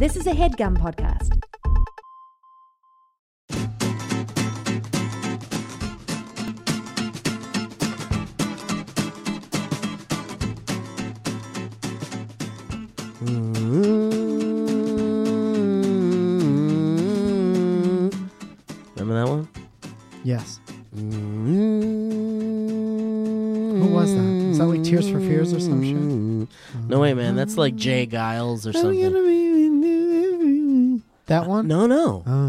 This is a headgum podcast. Mm-hmm. Remember that one? Yes. Who Who was that? Is that like Tears for Fears or some shit? No way, man. That's like mm-hmm. J. Geils or something. That one? No, no. Uh,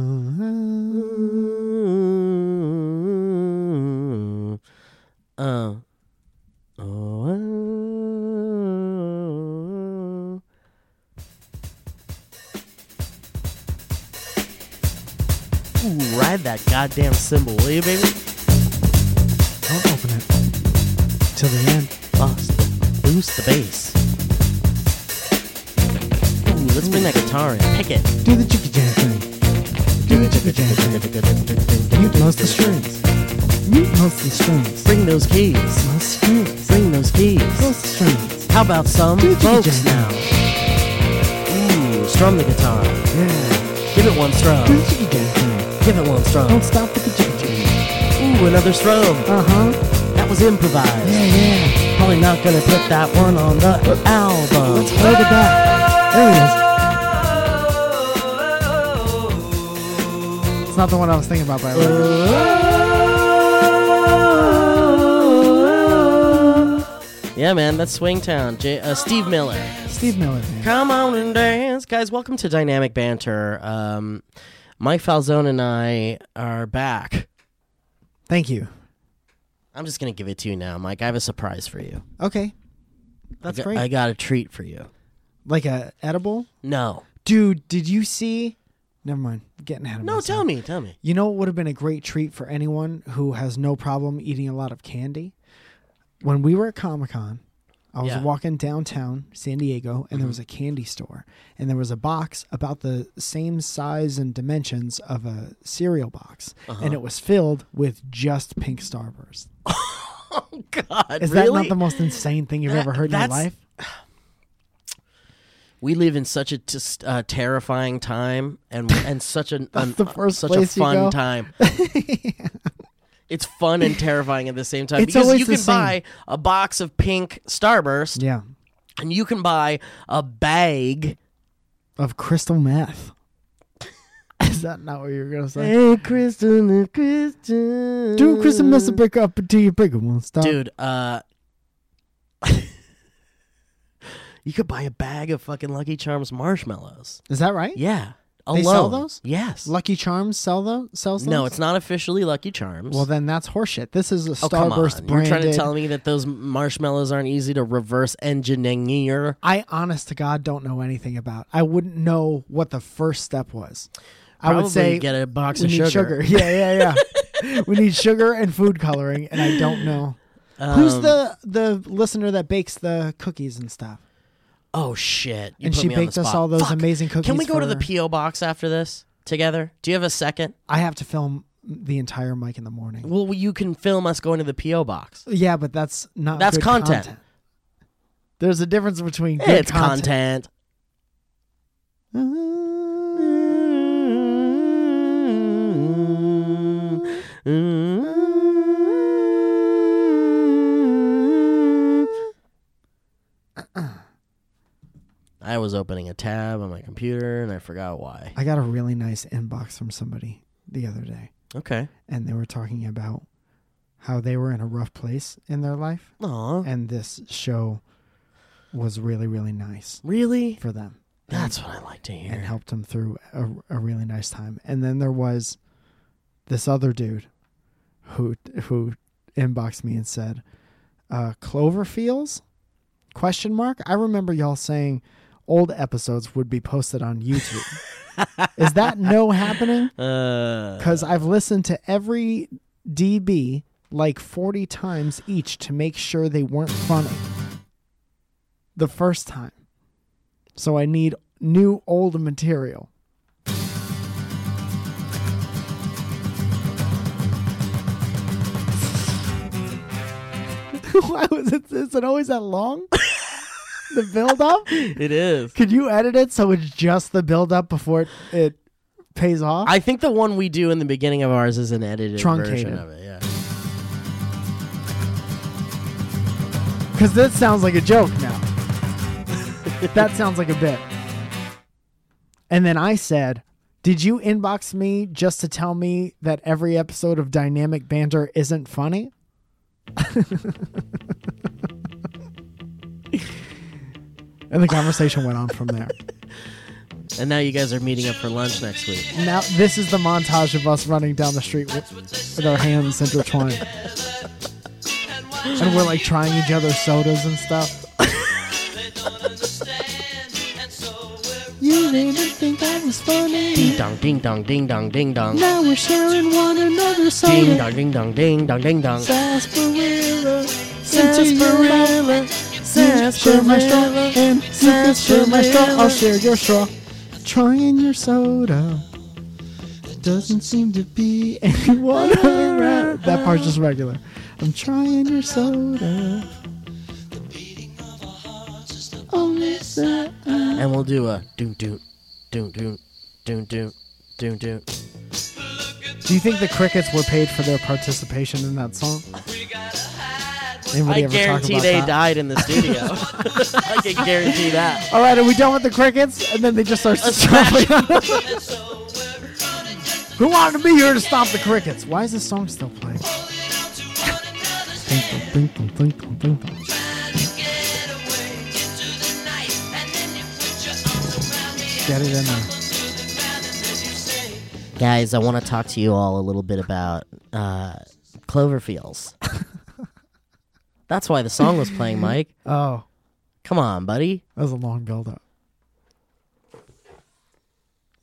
Uh. Oh. Ooh, ride that goddamn cymbal, will you, baby? don't open it till the end. Bust the, boost the bass. Guitar in. Pick it. Do the chicky jam thing. Do the chicky jam thing. Mute most the strings. Mute most the strings. Bring those keys. Most strings. Bring those keys. Most strings. How about some the folks now? Ooh, strum the guitar. Yeah. Give it one strum. Do the chicky jam thing. Give it one strum. Don't stop with the chicky jam. Ooh, another strum. Uh huh. That was improvised. Yeah, yeah. Probably not gonna put that one on the album. Let's hold it back. There he is. Not the one I was thinking about, by the way. Yeah, man, that's Swingtown. J- uh, Steve Miller. Steve Miller. Man. Come on and dance, guys. Welcome to Dynamic Banter. Um, Mike Falzone and I are back. Thank you. I'm just gonna give it to you now, Mike. I have a surprise for you. Okay. That's I got, great. I got a treat for you. like a edible? No, Dude, did you see? Never mind. Getting ahead of no. myself. Tell me, tell me. You know what would have been a great treat for anyone who has no problem eating a lot of candy? When we were at Comic Con, I was Yeah. walking downtown San Diego and there was a candy store. And there was a box about the same size and dimensions of a cereal box. Uh-huh. And it was filled with just pink Starburst. Oh God, Is really? that not the most insane thing you've That- ever heard in your life? We live in such a just, uh, terrifying time, and and such an an- the first such a you fun time. It's fun and terrifying at the same time It's because you can same. buy a box of pink Starburst, Yeah. and you can buy a bag. Of crystal meth. Is that not what you were going to say? Hey, Kristen, Kristen. Do crystal meth to break up until your break won't stop. dude. Uh, you could buy a bag of fucking Lucky Charms marshmallows. Is that right? Yeah, They sell those? Yes. Lucky Charms sell those? Sells those? no, it's not officially Lucky Charms. Well, then that's horseshit. This is a Oh come Starburst branded. You're trying to tell me that those marshmallows aren't easy to reverse engineer? I, honest to God, don't know anything about. I wouldn't know what the first step was. I Probably would say get a box we of need sugar. sugar. Yeah, yeah, yeah. we need sugar and food coloring, and I don't know. Who's Um, the the listener that bakes the cookies and stuff? Oh shit! You and she me on the baked us all those Fuck. amazing cookies. Can we go to the PO box after this together? Do you have a second? I have to film the entire mic in the morning. Well, you can film us going to the PO box. Yeah, but that's not. That's good content. There's a difference between good it's content. content. Uh-uh. I was opening a tab on my computer and I forgot why. I got a really nice inbox from somebody the other day, Okay. and they were talking about how they were in a rough place in their life, Aw. and this show was really, really nice Really? for them. That's what I like to hear. and helped them through a, a really nice time. And then there was this other dude who who inboxed me and said, uh, "Cloverfields?" Question mark. I remember y'all saying old episodes would be posted on YouTube. Is that no happening? Uh, Because I've listened to every DB like 40 times each to make sure they weren't funny the first time. So I need new old material. Why was it? Is it always that long? the build up. It is. Could you edit it so it's just the build up before it, it pays off? I think the one we do in the beginning of ours is an edited Truncated. version of it. Yeah. Because this sounds like a joke now. that sounds like a bit. And then I said, Did you inbox me just to tell me that every episode of Dynamic Banter isn't funny? and the conversation went on from there. And now you guys are meeting up for lunch next week. Now, this is the montage of us running down the street with, with our hands intertwined. and we're like trying each other's sodas and stuff. You didn't think that was funny. Ding dong, ding dong, ding dong, ding dong. Now we're sharing one another's Ding dong, ding dong, ding dong, ding dong. Sarsaparilla, Sarsaparilla, Share my straw and you can share my straw. I'll share your straw. Trying your soda. There doesn't seem to be anyone around. That part's just regular. I'm trying your soda. The beating of our hearts is the only And we'll do a doon doon, doon doon, doon doon, doon doon. Do you think the crickets were paid for their participation in that song? Anybody I guarantee they that? died in the studio. I can guarantee that. All right, are we done with the crickets? And then they just start stomping. Who wanted to be here to stop the crickets? Why is this song still playing? Get it in there. Guys, I want to talk to you all a little bit about uh, Cloverfields. That's why the song was playing, Mike. Oh, Come on, buddy. that was a long build up.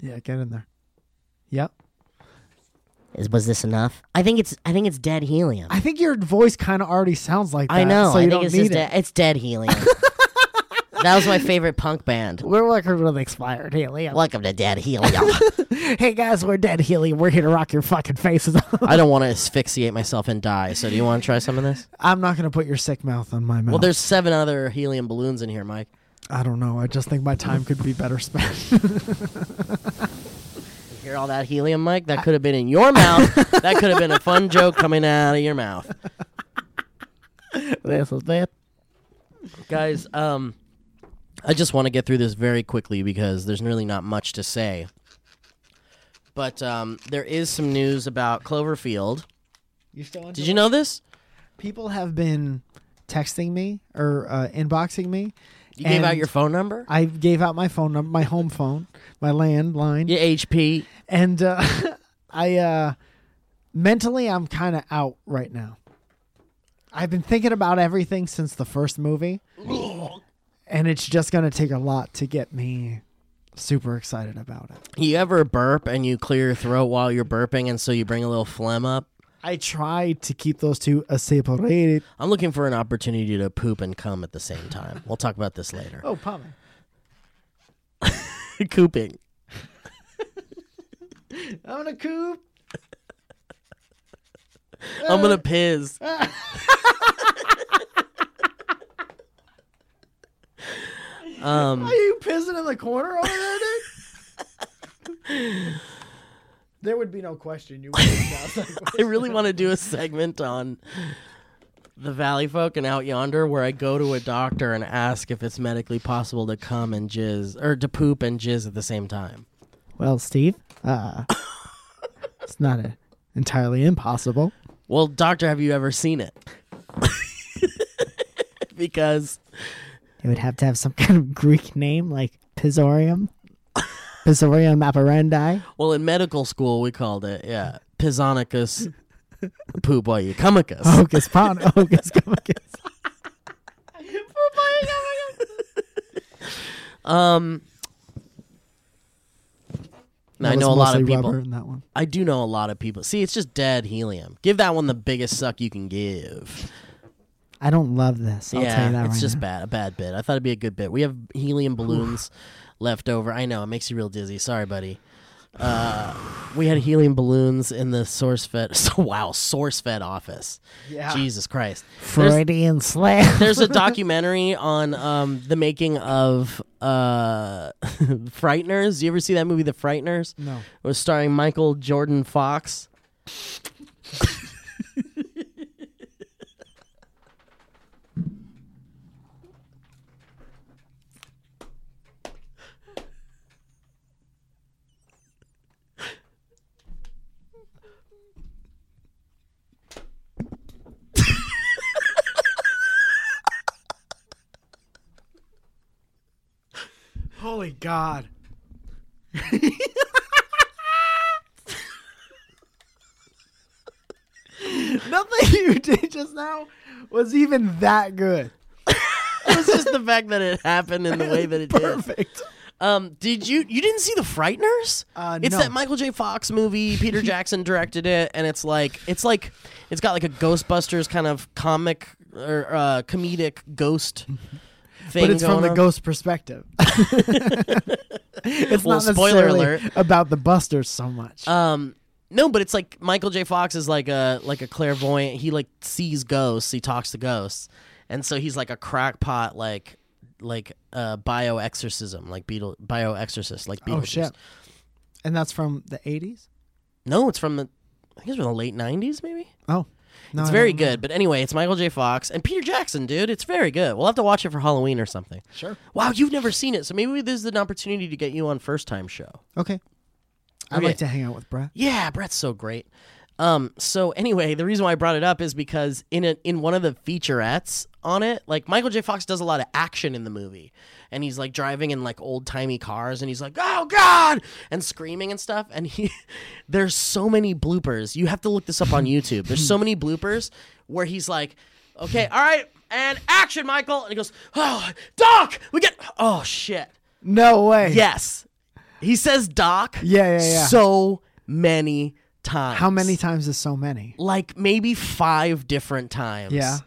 Yeah, get in there. Yep. Is was this enough? I think it's I think it's dead helium. I think your voice kind of already sounds like that. I know. So I you think don't it's need just it. dead. It's dead helium. that was my favorite punk band. We're working with expired helium. Welcome to Dead Helium. Hey guys, we're dead helium. We're here to rock your fucking faces off. I don't want to asphyxiate myself and die. So do you want to try some of this? I'm not gonna put your sick mouth on my mouth. Well, there's seven other helium balloons in here, Mike. I don't know. I just think my time could be better spent. You hear all that helium, Mike? That could have been in your mouth. that could have been a fun joke coming out of your mouth. this is it. Guys, um, I just want to get through this very quickly because there's really not much to say. But um, there is some news about Cloverfield. You still Did you know this? People have been texting me or uh, inboxing me. You gave out your phone number? I gave out my phone number, my home phone, my landline, Your HP. and uh, I uh, mentally I'm kind of out right now. I've been thinking about everything since the first movie, and it's just gonna take a lot to get me super excited about it. You ever burp and you clear your throat while you're burping, and so you bring a little phlegm up? I try to keep those two separated. I'm looking for an opportunity to poop and cum at the same time. We'll talk about this later. Oh, Pommy. Cooping. I'm gonna coop. I'm gonna piss. Um, Are you pissing in the corner over there, dude? there would be no question. You I really want to do a segment on the Valley folk and out yonder where I go to a doctor and ask if it's medically possible to come and jizz or to poop and jizz at the same time. Well, Steve, uh, it's not a, entirely impossible. Well, doctor, have you ever seen it? because It would have to have some kind of Greek name like Pisorium. Pisorium apparendi. well, in medical school we called it yeah, Pisonicus poop while you cumicus. Hocus pon hocus pocus. Um, now, I know a lot of people. in that one. I do know a lot of people. See, it's just dead helium. Give that one the biggest suck you can give. I don't love this. I'll yeah, tell you that it's right just now. bad, a bad bit. I thought it'd be a good bit. We have helium balloons left over. I know it makes you real dizzy. Sorry, buddy. Uh, we had helium balloons in the SourceFed. So, wow, SourceFed office. Yeah. Jesus Christ. There's- Freudian slam. There's a documentary on um, the making of uh, Frighteners. You ever see that movie, The Frighteners? no. It was starring Michael Jordan Fox. Holy God. Nothing you did just now was even that good. It was just the fact that it happened in the way that it did. Perfect. Um, did you you didn't see the Frighteners? Uh, it's no. that Michael J. Fox movie. Peter Jackson directed it, and it's like it's like it's got like a Ghostbusters kind of comic or uh, comedic ghost thing. But it's from the on. ghost perspective. it's Well, not spoiler alert. about the busters so much. Um, no, but it's like Michael J. Fox is like a like a clairvoyant. He like sees ghosts. He talks to ghosts, and so he's like a crackpot, like like uh bio exorcism, like Beetle bio exorcist, like Beetlejuice. oh shit. And that's from the 80s? No, it's from the I think it's from the late '90s, maybe. Oh. No, it's I very good. But anyway, it's Michael J. Fox and Peter Jackson, dude. It's very good. We'll have to watch it for Halloween or something. Sure. Wow, you've never seen it, so maybe this is an opportunity to get you on first time show. Okay. I'd Okay. like to hang out with Brett. Yeah, Brett's so great. Um, so anyway, the reason why I brought it up is because in a, in one of the featurettes on it, like Michael J. Fox does a lot of action in the movie, and he's like driving in like old timey cars, and he's like, "Oh God!" and screaming and stuff. And he, there's so many bloopers. You have to look this up on YouTube. There's so many bloopers where he's like, "Okay, all right, and action, Michael," and he goes, "Oh, Doc, we get, oh shit." No way. Yes. He says Doc. Yeah, yeah, yeah. So many times. How many times is so many? Like maybe five different times. Yeah.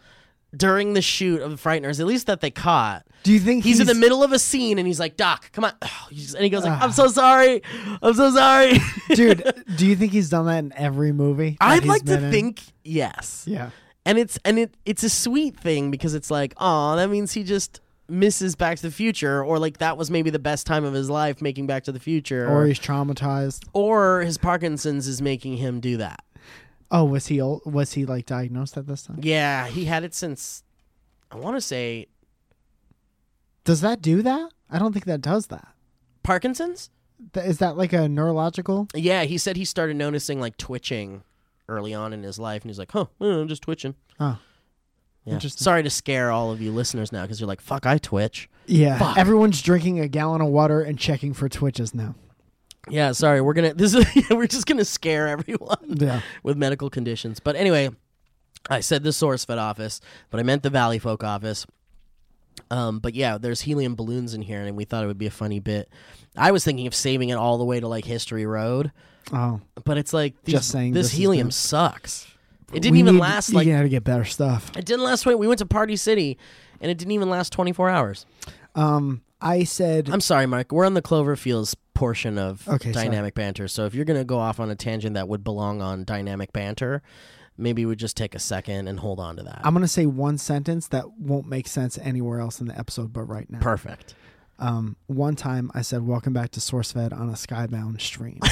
During the shoot of the Frighteners, at least that they caught. Do you think He's, in the middle of a scene and he's like, Doc, come on. And he goes like, I'm so ah. sorry. I'm so sorry. dude? Do you think he's done that in every movie? I'd like to in? think yes. Yeah. And it's and it it's a sweet thing because it's like, oh, that means he just misses Back to the Future, or like that was maybe the best time of his life making Back to the Future, Or he's traumatized. or his Parkinson's is making him do that. Oh, was he old? Was he like diagnosed at this time? Yeah, he had it since I want to say Does that do that? I don't think that does that. Parkinson's. Th- Is that like a neurological? Yeah, he said he started noticing like twitching early on in his life, and he's like, "Huh, eh, I'm just twitching." Oh, Yeah. Sorry to scare all of you listeners now because you're like, "Fuck, I twitch." yeah. Fuck. Everyone's drinking a gallon of water and checking for twitches now. Yeah, sorry. We're gonna this is we're just gonna scare everyone Yeah. with medical conditions. But anyway, I said the SourceFed office, but I meant the Valley Folk office. Um, but yeah, there's helium balloons in here, and we thought it would be a funny bit. I was thinking of saving it all the way to like History Road, Oh, but it's like these, Just saying this, this is helium sucks. It didn't We even need- last Like You like gotta get better stuff. it didn't last. 20, we went to Party City, and it didn't even last 24 hours. Um, I said I'm sorry, Mark. We're on the Cloverfields portion of Okay, sorry. dynamic banter. So if you're gonna go off on a tangent that would belong on dynamic banter, maybe we just take a second and hold on to that. I'm gonna say one sentence that won't make sense anywhere else in the episode, but right now. Perfect. Um, one time I said, "Welcome back to SourceFed" on a Skybound stream.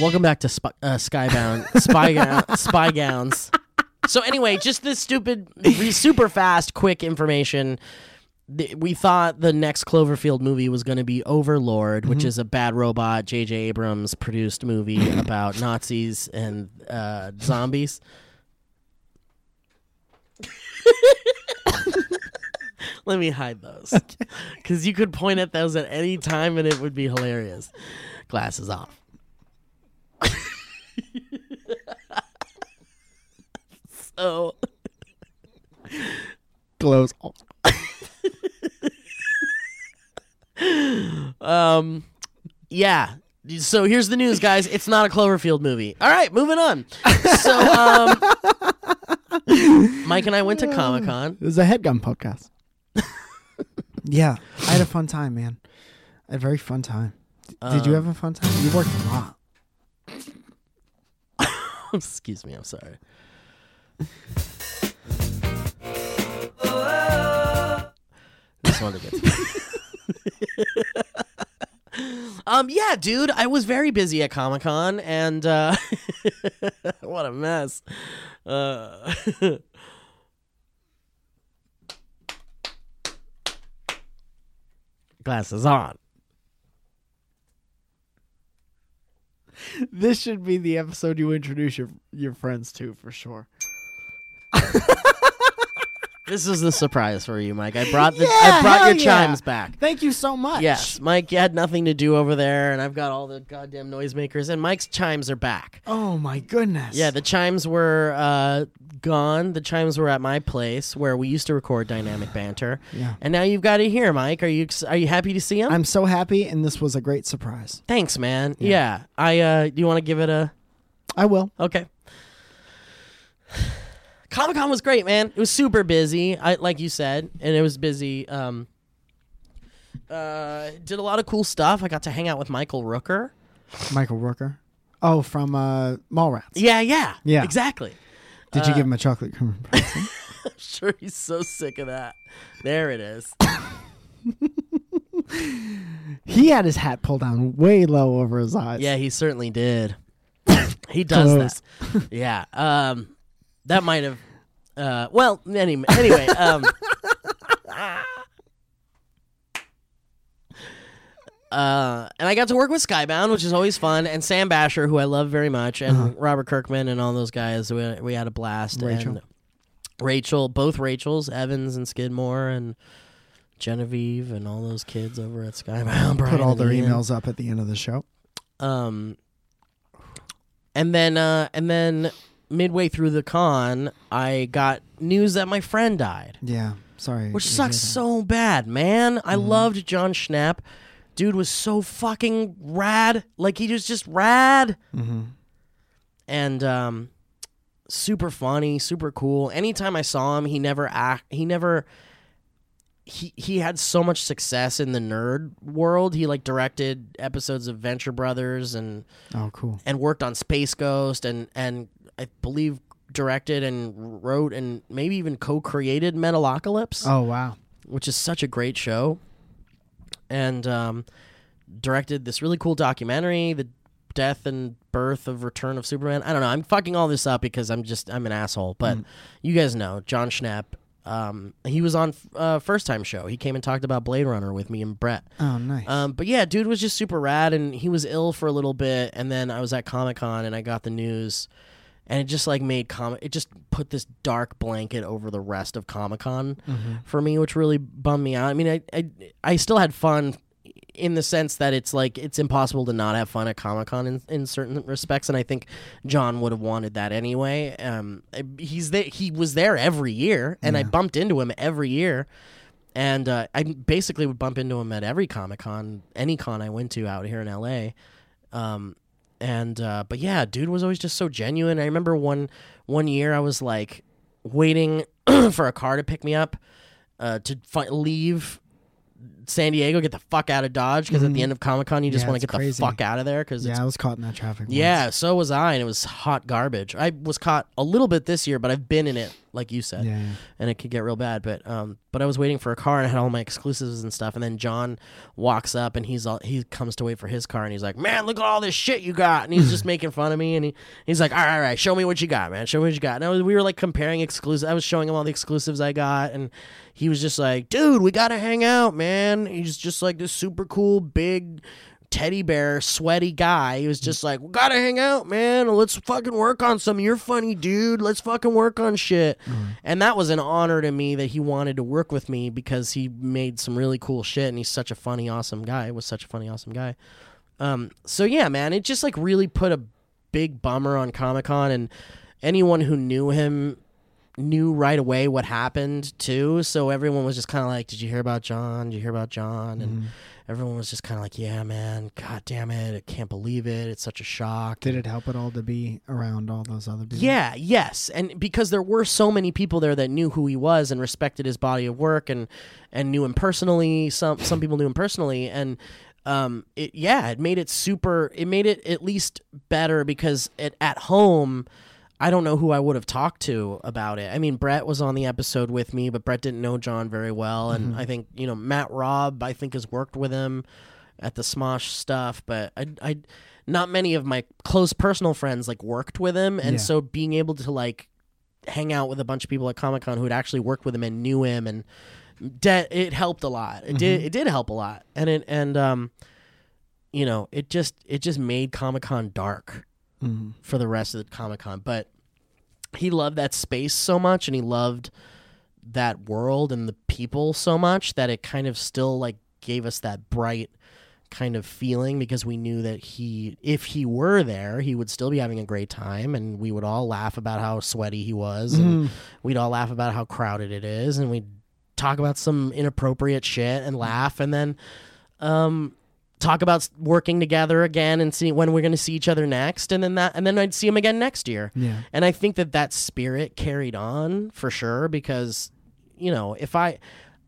Welcome back to Spy, uh, Skybound Spy Gown- Spy Gowns. So anyway, just this stupid, super fast, quick information. We thought the next Cloverfield movie was going to be Overlord, which is a bad robot J.J. Abrams produced movie about Nazis and uh, zombies. Let me hide those because you could point at those at any time and it would be hilarious. Glasses off. So Glows. um yeah so here's the news guys it's not a cloverfield movie all right moving on so um mike and i went to comic-con It was a headgun podcast. Yeah, I had a fun time, man. I had a very fun time. Did you Um, have a fun time? You worked a lot. Excuse me, I'm sorry. Just wanted to get to Um yeah, dude, I was very busy at Comic-Con and uh what a mess. Uh Glasses on. This should be the episode you introduce your your friends to for sure. This is the surprise for you, Mike. I brought the Yeah, I brought your yeah. chimes back. Thank you so much. Yes, Mike, you had nothing to do over there, and I've got all the goddamn noisemakers, and Mike's chimes are back. Oh my goodness. Yeah, the chimes were uh, gone. The chimes were at my place where we used to record dynamic banter, yeah. and now you've got it here, Mike. Are you are you happy to see him? I'm so happy, and this was a great surprise. Thanks, man. Yeah. Yeah, I. Uh, do you want to give it a? I will. Okay. Comic Con was great, man. It was super busy, I like you said, and it was busy. Um, uh, did a lot of cool stuff. I got to hang out with Michael Rooker. Michael Rooker. Oh, from uh, Mallrats. Yeah, yeah, Yeah. exactly. Did you Uh, give him a chocolate cream pretzel? I'm sure he's so sick of that. There it is. he had his hat pulled down way low over his eyes. Yeah, he certainly did. he does that. Yeah. Um, that might have. Uh, well, any, anyway. Um, uh, and I got to work with Skybound, which is always fun, and Sam Basher, who I love very much, and Uh-huh. Robert Kirkman, and all those guys. We we had a blast. Rachel. And Rachel, both Rachels, Evans and Skidmore, and Genevieve, and all those kids over at Skybound. Put all their emails up at the end of the show. Um, and then uh, and then midway through the con, I got news that my friend died, Yeah. Sorry. which sucks so bad, man. I loved John Schnepp. Dude was so fucking rad. Like he was just rad Mhm. and um super funny, super cool. Anytime I saw him, he never act he never he he had so much success in the nerd world. He like directed episodes of Venture Brothers and Oh, cool. and worked on Space Ghost and and I believe directed and wrote and maybe even co-created Metalocalypse, Oh, wow. which is such a great show. And um, directed this really cool documentary, the death and birth of Return of Superman. I don't know. I'm fucking all this up because I'm just I'm an asshole. But you guys know John Schnepp. Um, he was on uh, first time show. He came and talked about Blade Runner with me and Brett. Oh, nice. Um, but yeah, dude was just super rad, and he was ill for a little bit, and then I was at Comic Con and I got the news, and it just like made comic. It just put this dark blanket over the rest of Comic Con Mm-hmm. for me, which really bummed me out. I mean, I, I I still had fun in the sense that it's like it's impossible to not have fun at Comic Con in, in certain respects, and I think John would have wanted that anyway. Um, he's there. He was there every year, and I bumped into him every year. And uh, I basically would bump into him at every Comic Con, any con I went to out here in LA. Um, and uh, but yeah, dude was always just so genuine. I remember one one year I was like waiting for a car to pick me up uh, to fi- leave San Diego, get the fuck out of Dodge because at the Mhm. end of Comic Con you just Yeah, want to get crazy. the fuck out of there because yeah, I was caught in that traffic. once. yeah, so was I, and it was hot garbage. I was caught a little bit this year, but I've been in it, like you said Yeah. yeah. and it could get real bad. But um, but I was waiting for a car and I had all my exclusives and stuff. And then John walks up and he's all he comes to wait for his car and he's like, "Man, look at all this shit you got!" And he's just making fun of me. And he he's like, "All right, all right, show me what you got, man. Show me what you got." And I was, we were like comparing exclusives. I was showing him all the exclusives I got, and he was just like, "Dude, we gotta hang out, man." He's just like this super cool big teddy bear, sweaty guy. He was just like, we gotta hang out, man. Let's fucking work on some. You're funny, dude. Let's fucking work on shit. And that was an honor to me that he wanted to work with me because he made some really cool shit and he's such a funny, awesome guy. Was such a funny, awesome guy. Um, so yeah, man, it just like really put a big bummer on Comic Con and anyone who knew him knew right away what happened too. So everyone was just kind of like, "Did you hear about John? Did you hear about John?" And Mhm. Everyone was just kind of like, "Yeah, man. God damn it! I can't believe it. It's such a shock." Did it help at all to be around all those other people? Yeah, yes, and because there were so many people there that knew who he was and respected his body of work and and knew him personally. Some some people knew him personally, and um, it yeah, it made it super. It made it at least better because it, at home. I don't know who I would have talked to about it. I mean, Brett was on the episode with me, but Brett didn't know John very well, and I think you know Matt Robb. I think has worked with him at the Smosh stuff, but I, I, not many of my close personal friends like worked with him, and Yeah. so being able to like hang out with a bunch of people at Comic Con who had actually worked with him and knew him, and de- it helped a lot. It did. It did help a lot, and it and um, you know, it just it just made Comic Con dark Mhm. for the rest of the Comic Con. But he loved that space so much and he loved that world and the people so much that it kind of still like gave us that bright kind of feeling because we knew that he if he were there he would still be having a great time and we would all laugh about how sweaty he was and we'd all laugh about how crowded it is and we'd talk about some inappropriate shit and laugh and then um talk about working together again and see when we're going to see each other next and then that and then I'd see him again next year. Yeah. And I think that that spirit carried on for sure because you know, if I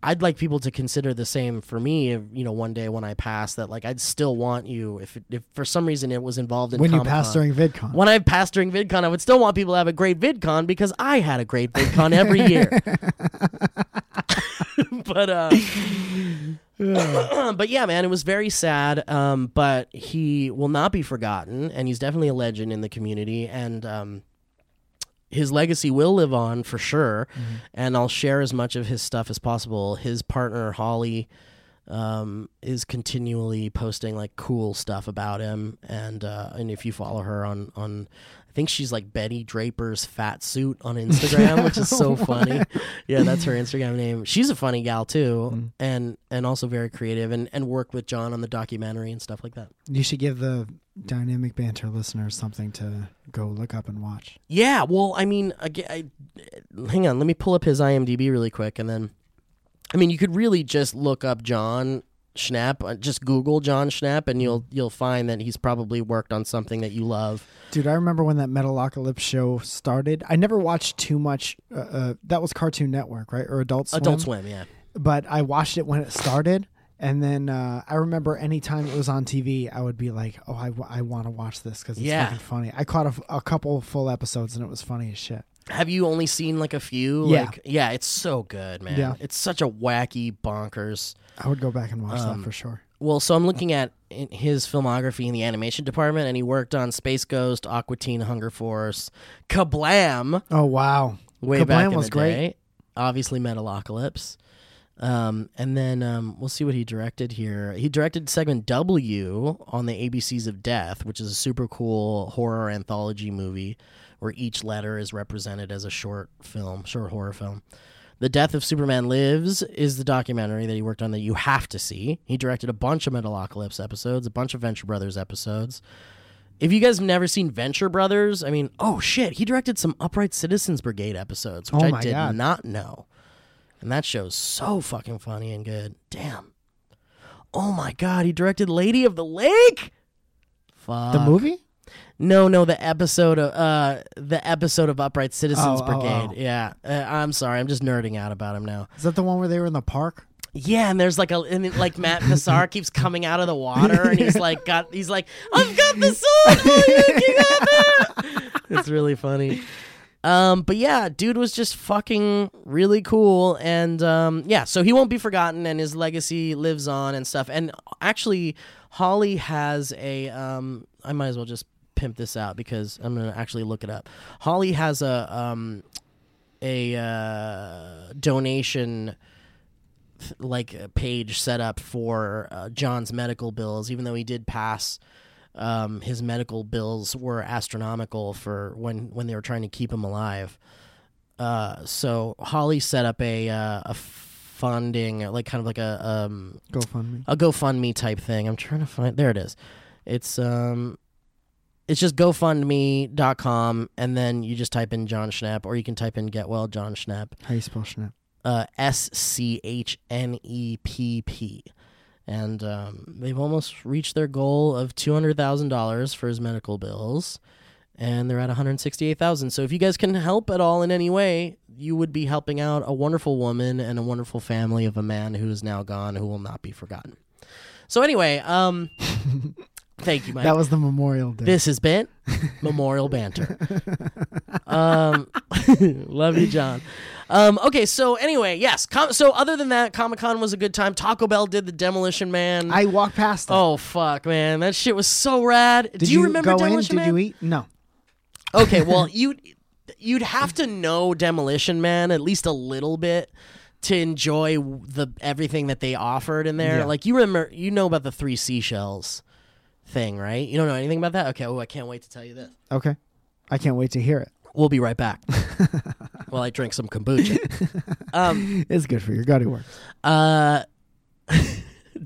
I'd like people to consider the same for me, you know, one day when I pass that like I'd still want you if if for some reason it was involved in When you Comic-Con. passed during VidCon. when I passed during VidCon, I would still want people to have a great VidCon because I had a great VidCon every year. but uh but yeah, man, it was very sad. Um, but he will not be forgotten, and he's definitely a legend in the community, and um, his legacy will live on for sure. And I'll share as much of his stuff as possible. His partner Holly um, is continually posting like cool stuff about him, and uh, and if you follow her on on. I think she's like Betty Draper's fat suit on Instagram, which is so funny. Yeah, that's her Instagram name. She's a funny gal too, mm-hmm. and and also very creative, and and worked with John on the documentary and stuff like that. You should give the dynamic banter listeners something to go look up and watch. Yeah, well, I mean, again, I, hang on, let me pull up his IMDb really quick, and then, I mean, you could really just look up John Schnepp, uh, just Google John Schnepp, and you'll you'll find that he's probably worked on something that you love. Dude, I remember when that Metalocalypse show started. I never watched too much. Uh, uh, that was Cartoon Network, right, or Adult Swim? Adult Swim, yeah. But I watched it when it started, and then uh, I remember anytime it was on TV, I would be like, "Oh, I, want to watch this because it's Yeah. fucking funny." I caught a, f- a couple full episodes, and it was funny as shit. Have you only seen like a few? Yeah. Like, yeah, it's so good, man. Yeah. It's such a wacky bonkers. I would go back and watch Um, that for sure. Well, so I'm looking at in- his filmography in the animation department, and he worked on Space Ghost, Aqua Teen, Hunger Force, Kablam, Oh wow, way Kablam back in was the great. day. Obviously, Metalocalypse. Um, and then um, we'll see what he directed here. He directed segment W on the ABCs of Death, which is a super cool horror anthology movie where each letter is represented as a short film, short horror film. The Death of Superman Lives is the documentary that he worked on that you have to see. He directed a bunch of Metalocalypse episodes, a bunch of Venture Brothers episodes. If you guys have never seen Venture Brothers, I mean, oh shit, he directed some Upright Citizens Brigade episodes, which Oh I did God. not know. And that show's so fucking funny and good. Damn. Oh my god, he directed Lady of the Lake? Fuck. the movie. No, no, the episode of uh the episode of Upright Citizens Oh, oh, Brigade. oh. Yeah. Uh, I'm sorry. I'm just nerding out about him now. Is that the one where they were in the park? Yeah, and there's like a and then, like Matt Besser keeps coming out of the water and he's like got he's like I've got the sword for you, King Arthur. It's really funny. Um, but yeah, dude was just fucking really cool, and um, yeah, so he won't be forgotten, and his legacy lives on and stuff. And actually, Holly has a um, I might as well just pimp this out because I'm gonna actually look it up. Holly has a um, a uh, donation like a page set up for uh, John's medical bills, even though he did pass. Um, his medical bills were astronomical for when when they were trying to keep him alive. Uh, so Holly set up a uh, a funding, like kind of like a um, GoFundMe. a GoFundMe type thing. I'm trying to find. There it is. It's um, it's just GoFundMe.com, and then you just type in John Schnepp or you can type in Get Well John Schnepp. How you spell Schnepp? uh, S C H N E P P. And um, they've almost reached their goal of $200,000 for his medical bills. And they're at 168,000. So if you guys can help at all in any way, you would be helping out a wonderful woman and a wonderful family of a man who is now gone, who will not be forgotten. So anyway, um, thank you, Mike. That was the Memorial Day. This has been Memorial Banter. um, love you, John. Um, okay, so anyway, yes. Com- so other than that, Comic Con was a good time. Taco Bell did the Demolition Man. I walked past it. oh fuck, man, that shit was so rad. Did Do you, remember go Demolition in? Man? Did you eat? No. Okay, well you you'd have to know Demolition Man at least a little bit to enjoy the everything that they offered in there. Yeah. Like you remember, you know about the three seashells thing, right? You don't know anything about that? Okay, oh, I can't wait to tell you this. Okay. I can't wait to hear it. We'll be right back while I drink some kombucha. Um, It's good for your gutty work. uh,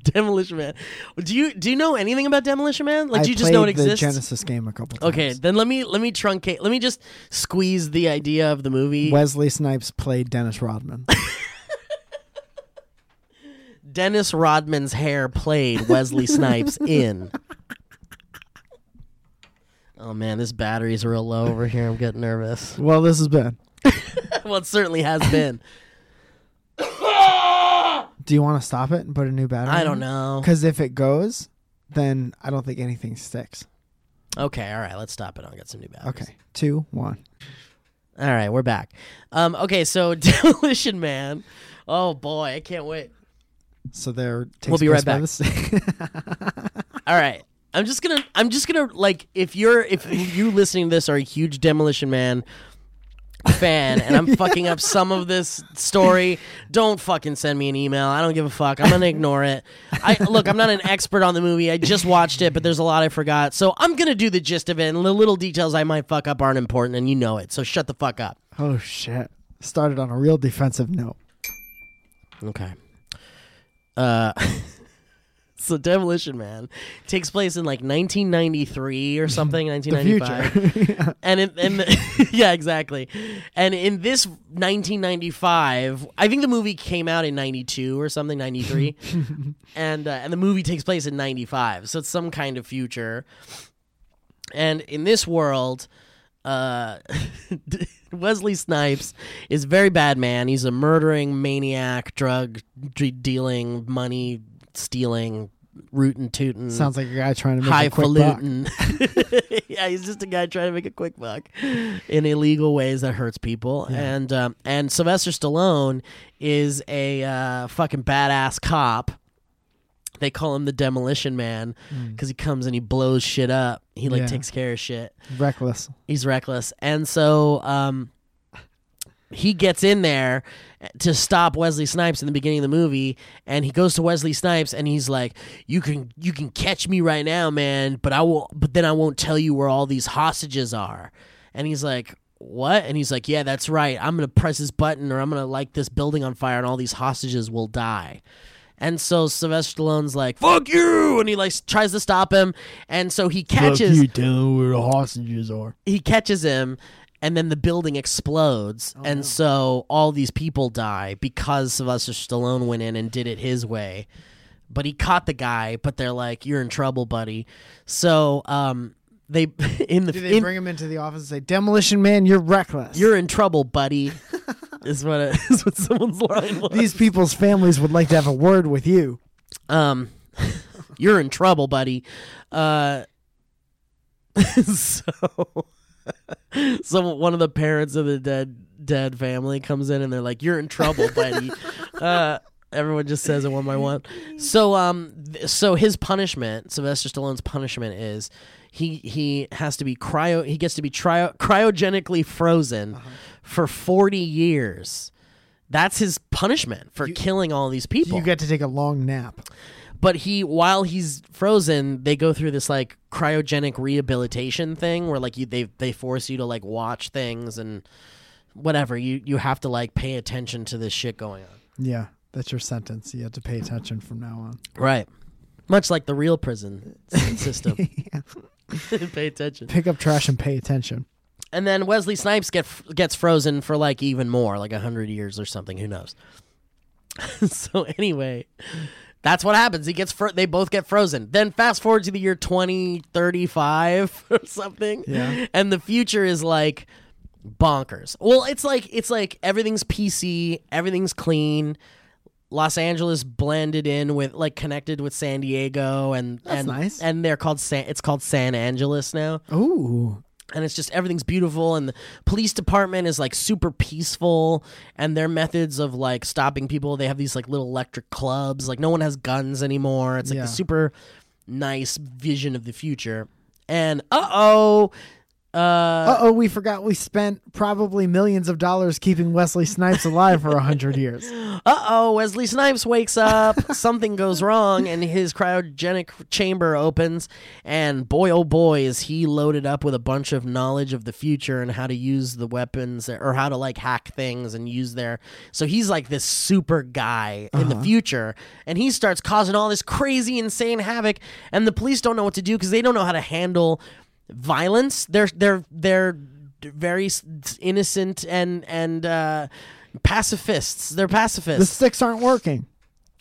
Demolition Man. Do you do you know anything about Demolition Man? Like, I do you just know it played the exists? Genesis game a couple times. Okay, then let me let me truncate. Let me just squeeze the idea of the movie. Wesley Snipes played Dennis Rodman. Dennis Rodman's hair played Wesley Snipes in. Man, this battery's real low over here. I'm getting nervous. well, this has been. well, it certainly has been. Do you want to stop it and put a new battery? I don't know. Because if it goes, then I don't think anything sticks. Okay, all right, let's stop it. I'll get some new batteries. Okay. Two, one. All right, we're back. Um, okay, so Demolition Man. Oh boy, I can't wait. So there. Takes We'll be right back. All right. I'm just gonna I'm just gonna like if you're if you listening to this are a huge Demolition Man fan and I'm fucking up some of this story, don't fucking send me an email. I don't give a fuck. I'm gonna ignore it. I look, I'm not an expert on the movie. I just watched it, but there's a lot I forgot. So I'm gonna do the gist of it and the little details I might fuck up aren't important and you know it. So shut the fuck up. oh shit! Started on a real defensive note. Okay. Uh So Demolition Man takes place in like 1993 or something, 1995. future. And in, and the, yeah, exactly. And in this 1995, I think the movie came out in 92 or something, 93. and uh, and the movie takes place in 95. So it's some kind of future. And in this world, uh, Wesley Snipes is a very bad man. He's a murdering maniac, drug d- dealing, money stealing, rootin' tootin' Sounds like a guy trying to make a quick buck. highfalutin. yeah, he's just a guy trying to make a quick buck in illegal ways that hurts people. Yeah. And um, and Sylvester Stallone is a uh, fucking badass cop. They call him the Demolition Man because he comes and he blows shit up. He like Yeah. takes care of shit. Reckless. He's reckless, and so um, he gets in there to stop Wesley Snipes in the beginning of the movie, and he goes to Wesley Snipes and he's like, "You can you can catch me right now, man, but I will, but then I won't tell you where all these hostages are." And he's like. What? And he's like, Yeah, that's right. I'm going to press this button or I'm going to light this building on fire and all these hostages will die. And so Sylvester Stallone's like, "Fuck you!" and he like tries to stop him, and so he catches you tell where the hostages are. he catches him and then the building explodes. And so all these people die because Sylvester Stallone went in and did it his way. But he caught the guy but they're like you're in trouble buddy. So um they in the Do they in- bring him into the office and say, "Demolition Man, you're reckless"? you're in trouble buddy is what it, is what someone's line was. These people's families would like to have a word with you. um you're in trouble buddy. Uh so so one of the parents of the dead dead family comes in and they're like you're in trouble buddy. Uh everyone just says it one by one. So um th- so his punishment sylvester stallone's punishment is he he has to be cryo he gets to be trio, cryogenically frozen for 40 years. That's his punishment for killing all these people. You get to take a long nap. But he while he's frozen they go through this like cryogenic rehabilitation thing where like you they they force you to like watch things and whatever you you have to like pay attention to this shit going on Yeah, that's your sentence. You have to pay attention from now on. right much like the real prison system pay attention. Pick up trash and pay attention. And then Wesley Snipes get gets frozen for like even more, like a hundred years or something. Who knows? so anyway, that's what happens. He gets fro- they both get frozen. Then fast forward to the year twenty thirty five or something. Yeah. And the future is like bonkers. Well, it's like it's like everything's PC, everything's clean. Los Angeles blended in with like connected with San Diego and That's and nice. and they're called San it's called San Angeles now Ooh. And it's just everything's beautiful and the police department is like super peaceful and their methods of like stopping people they have these like little electric clubs like no one has guns anymore it's like Yeah. the super nice vision of the future and uh-oh uh Uh oh, we forgot we spent probably millions of dollars keeping Wesley Snipes alive for a hundred years. uh-oh wesley snipes wakes up. Something goes wrong and his cryogenic chamber opens. And boy oh boy is he loaded up with a bunch of knowledge of the future and how to use the weapons or how to like hack things and use their so he's like this super guy in the future. And he starts causing all this crazy insane havoc. And the police don't know what to do because they don't know how to handle violence they're they're they're very innocent and and uh pacifists they're pacifists. The sticks aren't working.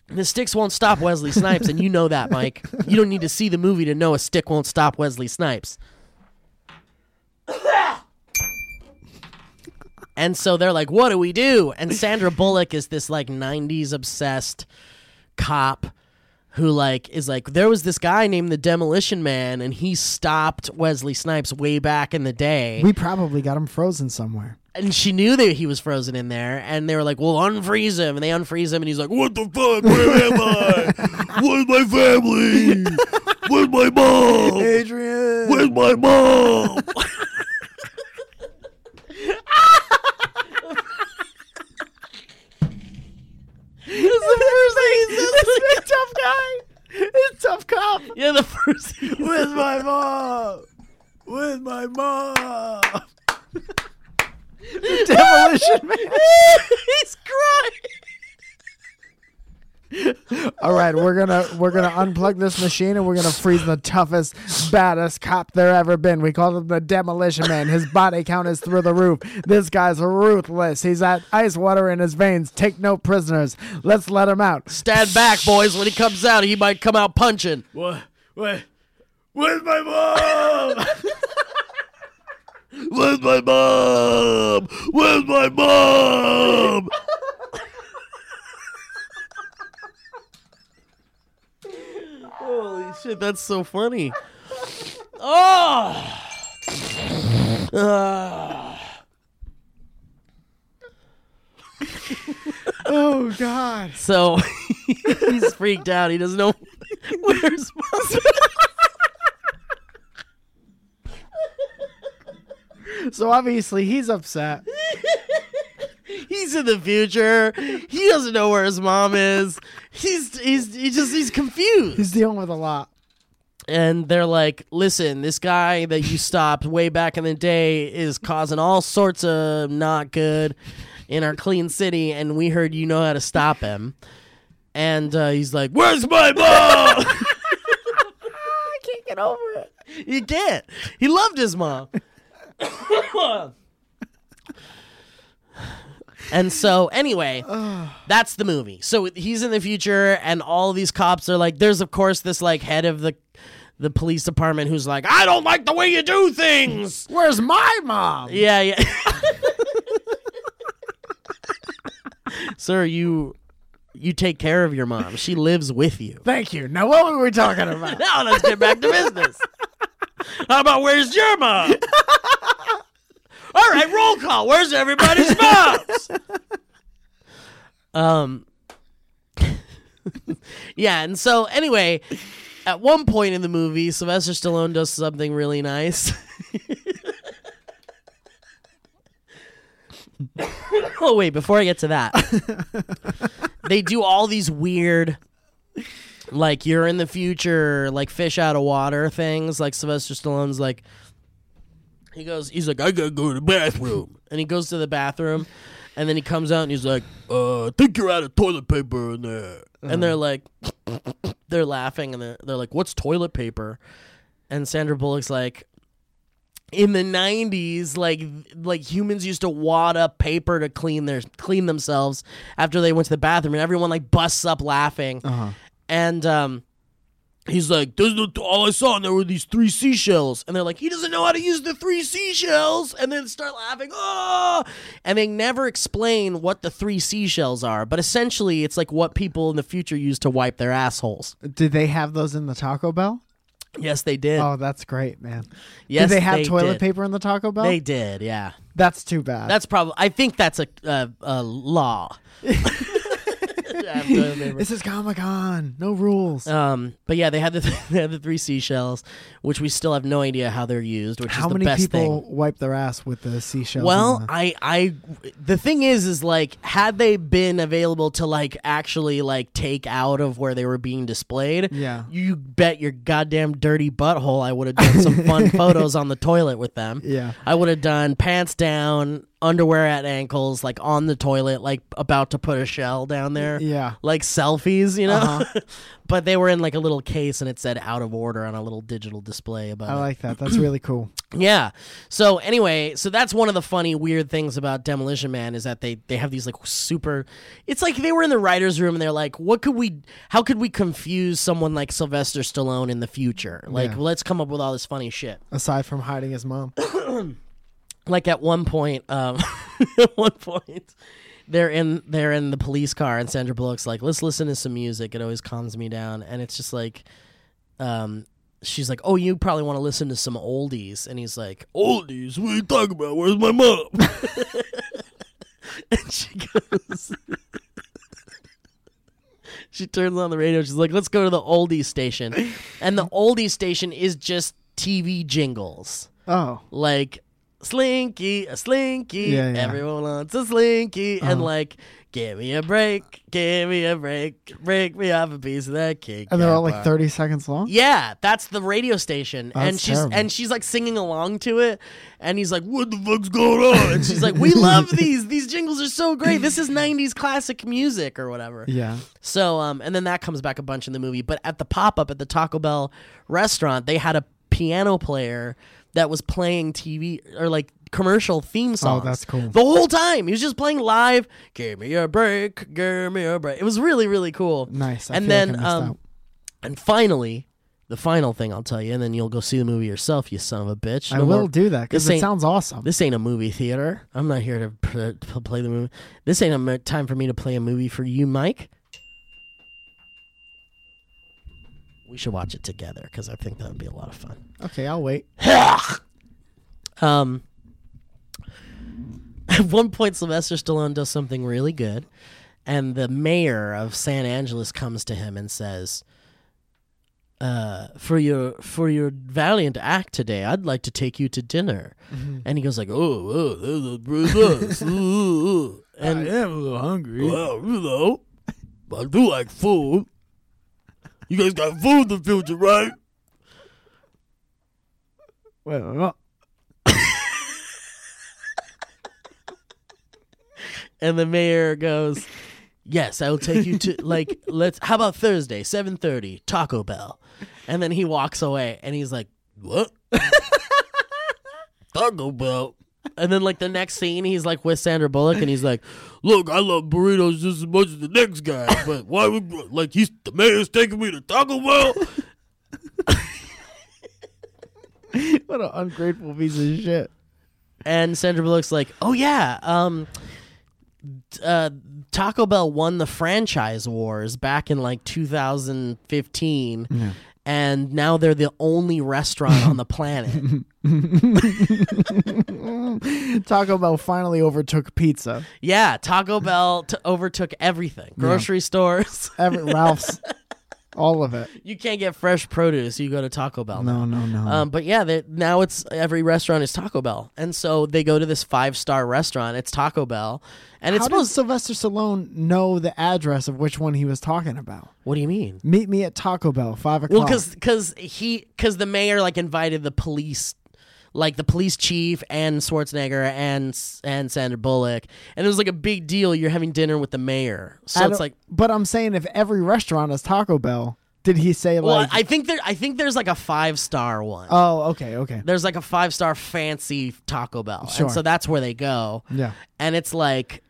the sticks won't stop Wesley Snipes, and you know that, Mike. You don't need to see the movie to know a stick won't stop Wesley Snipes. and so they're like, "What do we do?" And Sandra Bullock is this like '90s obsessed cop who like is like, there was this guy named the Demolition Man, and he stopped Wesley Snipes way back in the day We probably got him frozen somewhere. and she knew that he was frozen in there, and they were like, "Well, unfreeze him," and they unfreeze him, and he's like, "What the fuck? Where am I? Where's my family? Where's my mom? Adrian. Where's my mom?" the first thing tough guy. It's tough cop. Yeah, the first. Thing he Where's said. my mom? With my mom? Demolition man. he's crying. All right, we're gonna we're gonna unplug this machine and we're gonna freeze the toughest, baddest cop there ever been. We call him the Demolition Man. His body count is through the roof. This guy's ruthless. He's got ice water in his veins. Take no prisoners. Let's let him out. Stand back, boys. When he comes out, he might come out punching. What? What? Where's my mom? Where's my mom? Where's my mom? Holy shit, that's so funny. Oh. Ah. oh God. so he's freaked out. He doesn't know where's. So obviously he's upset. He's in the future. He doesn't know where his mom is. He's he's he just he's confused. He's dealing with a lot. and they're like, "Listen, this guy that you stopped way back in the day is causing all sorts of not good in our clean city, and we heard you know how to stop him." And uh, he's like, "Where's my mom?" I can't get over it. He can't. He loved his mom. And so, anyway, that's the movie. So he's in the future, and all these cops are like, there's of course this like head of the the police department who's like, I don't like the way you do things. Where's my mom? yeah, yeah. Sir, you you take care of your mom. She lives with you. Thank you. Now what were we talking about? Now let's get back to business. How about where's your mom? All right, roll call. Where's everybody's moms? um. yeah, and so anyway, at one point in the movie, Sylvester Stallone does something really nice. oh wait, before I get to that, they do all these weird like you're in the future, like fish out of water things. Like Sylvester Stallone's like, he goes, he's like, I gotta go to the bathroom, and he goes to the bathroom, and then he comes out and he's like, uh, I think you're out of toilet paper in there, and they're like, they're laughing and they're they're like, what's toilet paper? and Sandra Bullock's like, in the '90s, like like humans used to wad up paper to clean their clean themselves after they went to the bathroom, and everyone like busts up laughing, Uh-huh. and um. He's like, there's no, all I saw, and there were these three seashells. And they're like, he doesn't know how to use the three seashells. And then start laughing, oh! And they never explain what the three seashells are. But essentially, it's like what people in the future use to wipe their assholes. Did they have those in the Taco Bell? Yes, they did. Oh, that's great, man. yes, did they have toilet did. paper in the Taco Bell? They did, yeah. That's too bad. That's probably. I think that's a a, a law. Have toilet paper. this is Comic Con. No rules. Um, but yeah, they had the they had the three seashells, which we still have no idea how they're used. Which How is the many best people thing. wipe their ass with the seashells? Well, the- I, I, the thing is, is like, had they been available to like actually like take out of where they were being displayed, Yeah. you bet your goddamn dirty butthole I would have done some fun photos on the toilet with them. yeah. I would have done pants down, underwear at ankles, like on the toilet, like about to put a shell down there. Yeah. Like selfies, you know? Uh-huh. but they were in like a little case and it said out of order on a little digital display above I it. like that. That's really cool. Yeah. So anyway, so that's one of the funny, weird things about Demolition Man is that they they have these like super. It's like they were in the writers' room and they're like, "What could we? How could we confuse someone like Sylvester Stallone in the future? Like, Yeah. let's come up with all this funny shit." Aside from hiding his mom. Like at one point, um, at one point. They're in they're in the police car and Sandra Bullock's like, let's listen to some music. It always calms me down. And it's just like um she's like, Oh, you probably want to listen to some oldies and he's like, Oldies? What are you talking about? Where's my mom? and she goes She turns on the radio, she's like, Let's go to the oldies station. And the oldies station is just TV jingles Oh. like slinky, a slinky, Yeah, yeah. everyone wants a slinky, and Uh-huh. like, give me a break, give me a break, break me off a piece of that cake. And they're all bar." like 30 seconds long? Yeah, that's the radio station, Oh, and she's terrible. and she's like singing along to it, and he's like, "What the fuck's going on?" And she's like, "We love these. These jingles are so great. This is '90s classic music or whatever." Yeah. So, um, and then that comes back a bunch in the movie. But at the pop up at the Taco Bell restaurant, they had a piano player that was playing TV or like commercial theme songs. Oh, that's cool. The whole time he was just playing live. Give me a break. Give me a break. It was really really cool. Nice. I and then, like um, and finally, the final thing I'll tell you, and then you'll go see the movie yourself. You son of a bitch. I will more- do that because it sounds awesome. this ain't a movie theater. I'm not here to, pr- to play the movie. This ain't a time for me to play a movie for you, Mike. We should watch it together because I think that would be a lot of fun. okay, I'll wait. Um, at one point, Sylvester Stallone does something really good, and the mayor of San Angeles comes to him and says, uh, "For your for your valiant act today, I'd like to take you to dinner." And he goes like, "Oh, oh there's a bruise." ooh, ooh, I am a little hungry. well, you know, I do like food. You guys got food in the future, right? Well, And the mayor goes, "Yes, I will take you to like let's. How about Thursday, seven thirty, Taco Bell?" And then he walks away, and he's like, "What? Taco Bell?" And then like the next scene, he's like with Sandra Bullock, and he's like, "Look, I love burritos just as much as the next guy, but why would like he's the mayor's taking me to Taco Bell?" what an ungrateful piece of shit. And Sandra Bullock's like, "Oh yeah, um, uh, Taco Bell won the franchise wars back in like 2015, Yeah. And now they're the only restaurant on the planet. Taco Bell finally overtook pizza. Yeah, Taco Bell t- overtook everything. Grocery stores. Every Ralph's, all of it. you can't get fresh produce. You go to Taco Bell. now. No, no, no. Um, but yeah, they- now it's every restaurant is Taco Bell, and so they go to this five star restaurant. It's Taco Bell, and it's supposed. Sylvester Stallone know the address of which one he was talking about? what do you mean? Meet me at Taco Bell, five o'clock. Well, because because he because the mayor like invited the police, like the police chief and Schwarzenegger and and Sandra Bullock, and it was like a big deal. You're having dinner with the mayor, so it's like but I'm saying if every restaurant is Taco Bell, Did he say Well, like? I think there. I think there's like a five star one. oh, okay, okay. there's like a five star fancy Taco Bell, Sure. and so that's where they go. Yeah. and it's like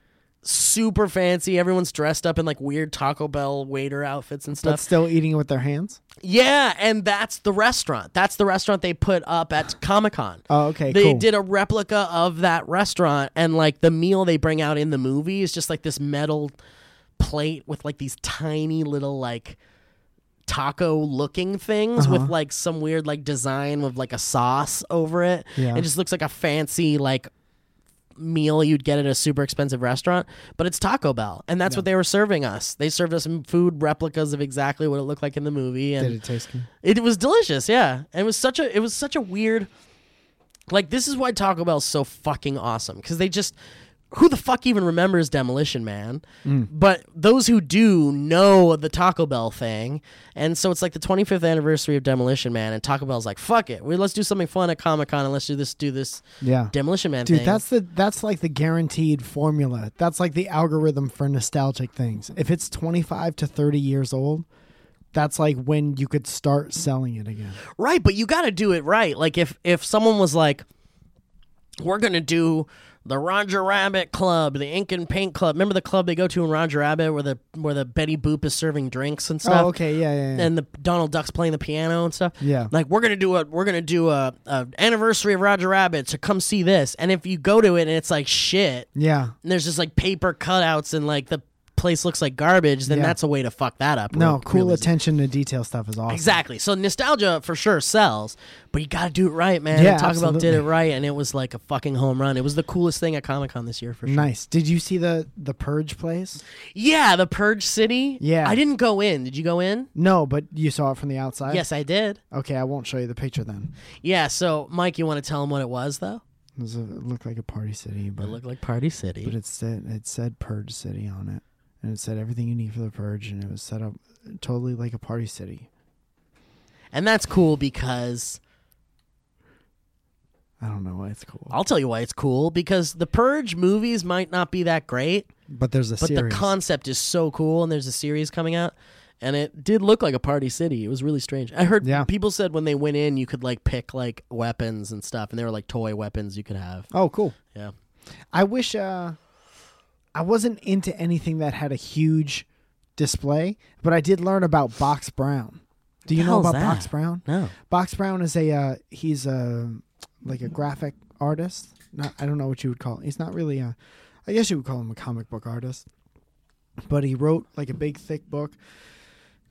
super fancy. Everyone's dressed up in like weird Taco Bell waiter outfits and stuff. But still eating it with their hands. yeah, and that's the restaurant. That's the restaurant they put up at Comic Con. Oh, okay, They cool. did a replica of that restaurant, and like the meal they bring out in the movie is just like this metal plate with like these tiny little like taco looking things with Uh-huh. like some weird like design with like a sauce over it. Yeah. It just looks like a fancy like meal you'd get at a super expensive restaurant, but it's Taco Bell, and that's Yeah. what they were serving us. They served us some food replicas of exactly what it looked like in the movie, and Did it taste good? it was delicious, yeah. And it was such a it was such a weird like this is why Taco Bell's so fucking awesome cuz they just who the fuck even remembers Demolition Man? Mm. But those who do know the Taco Bell thing. And so it's like the 25th anniversary of Demolition Man and Taco Bell's like, "Fuck it. We let's do something fun at Comic-Con and let's do this do this Yeah. Demolition Man Dude, thing." that's the that's like the guaranteed formula. That's like the algorithm for nostalgic things. If it's 25 to 30 years old, that's like when you could start selling it again. Right, but you got to do it right. Like if if someone was like, "We're gonna do the Roger Rabbit Club, the Ink and Paint Club." Remember the club they go to in Roger Rabbit, where the where the Betty Boop is serving drinks and oh, stuff, Oh, okay, yeah, yeah, yeah. and the Donald Duck's playing the piano and stuff. Yeah. like we're gonna do a we're gonna do a, a anniversary of Roger Rabbit, so come see this. And if you go to it and it's like shit, yeah. and there's just like paper cutouts and like the place looks like garbage, then Yeah. that's a way to fuck that up. No, real- cool attention to detail stuff is awesome. Exactly. So nostalgia for sure sells, but you got to do it right, man. Yeah, Talk about did it right, and it was like a fucking home run. It was the coolest thing at Comic Con this year for sure. Nice. Did you see the the Purge place? Yeah, the Purge City. Yeah. I didn't go in. Did you go in? No, but you saw it from the outside. yes, I did. Okay, I won't show you the picture then. Yeah. So, Mike, you want to tell him what it was, though? It, was a, it looked like a party city, but It looked like Party City. but it said it said Purge City on it, and it said everything you need for the purge, and it was set up totally like a party city. and that's cool because I don't know why it's cool, I'll tell you why it's cool because the Purge movies might not be that great, but there's a but series. the concept is so cool, and there's a series coming out, and it did look like a party city. It was really strange. I heard Yeah. people said when they went in, you could like pick like weapons and stuff, and they were like toy weapons you could have. oh, cool. Yeah. I wish uh, I wasn't into anything that had a huge display, but I did learn about Box Brown. Do you know about that? Box Brown? No. Box Brown is a uh, he's a like a graphic artist. Not I don't know what you would call. It. He's not really a. I guess you would call him a comic book artist. But he wrote like a big thick book,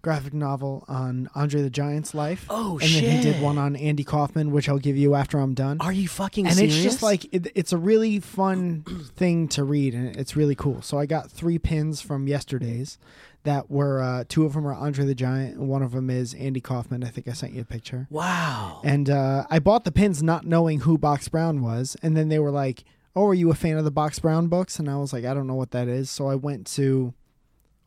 graphic novel on Andre the Giant's life. Oh and shit. then he did one on Andy Kaufman, which I'll give you after I'm done. Are you fucking serious? and serious? it's just like it, it's a really fun thing to read, and it's really cool. So I got three pins from yesterday's that were uh, two of them are Andre the Giant, and one of them is Andy Kaufman. I think I sent you a picture. wow. And uh, I bought the pins not knowing who Box Brown was. And then they were like, Oh, are you a fan of the Box Brown books? And I was like, I don't know what that is. So I went to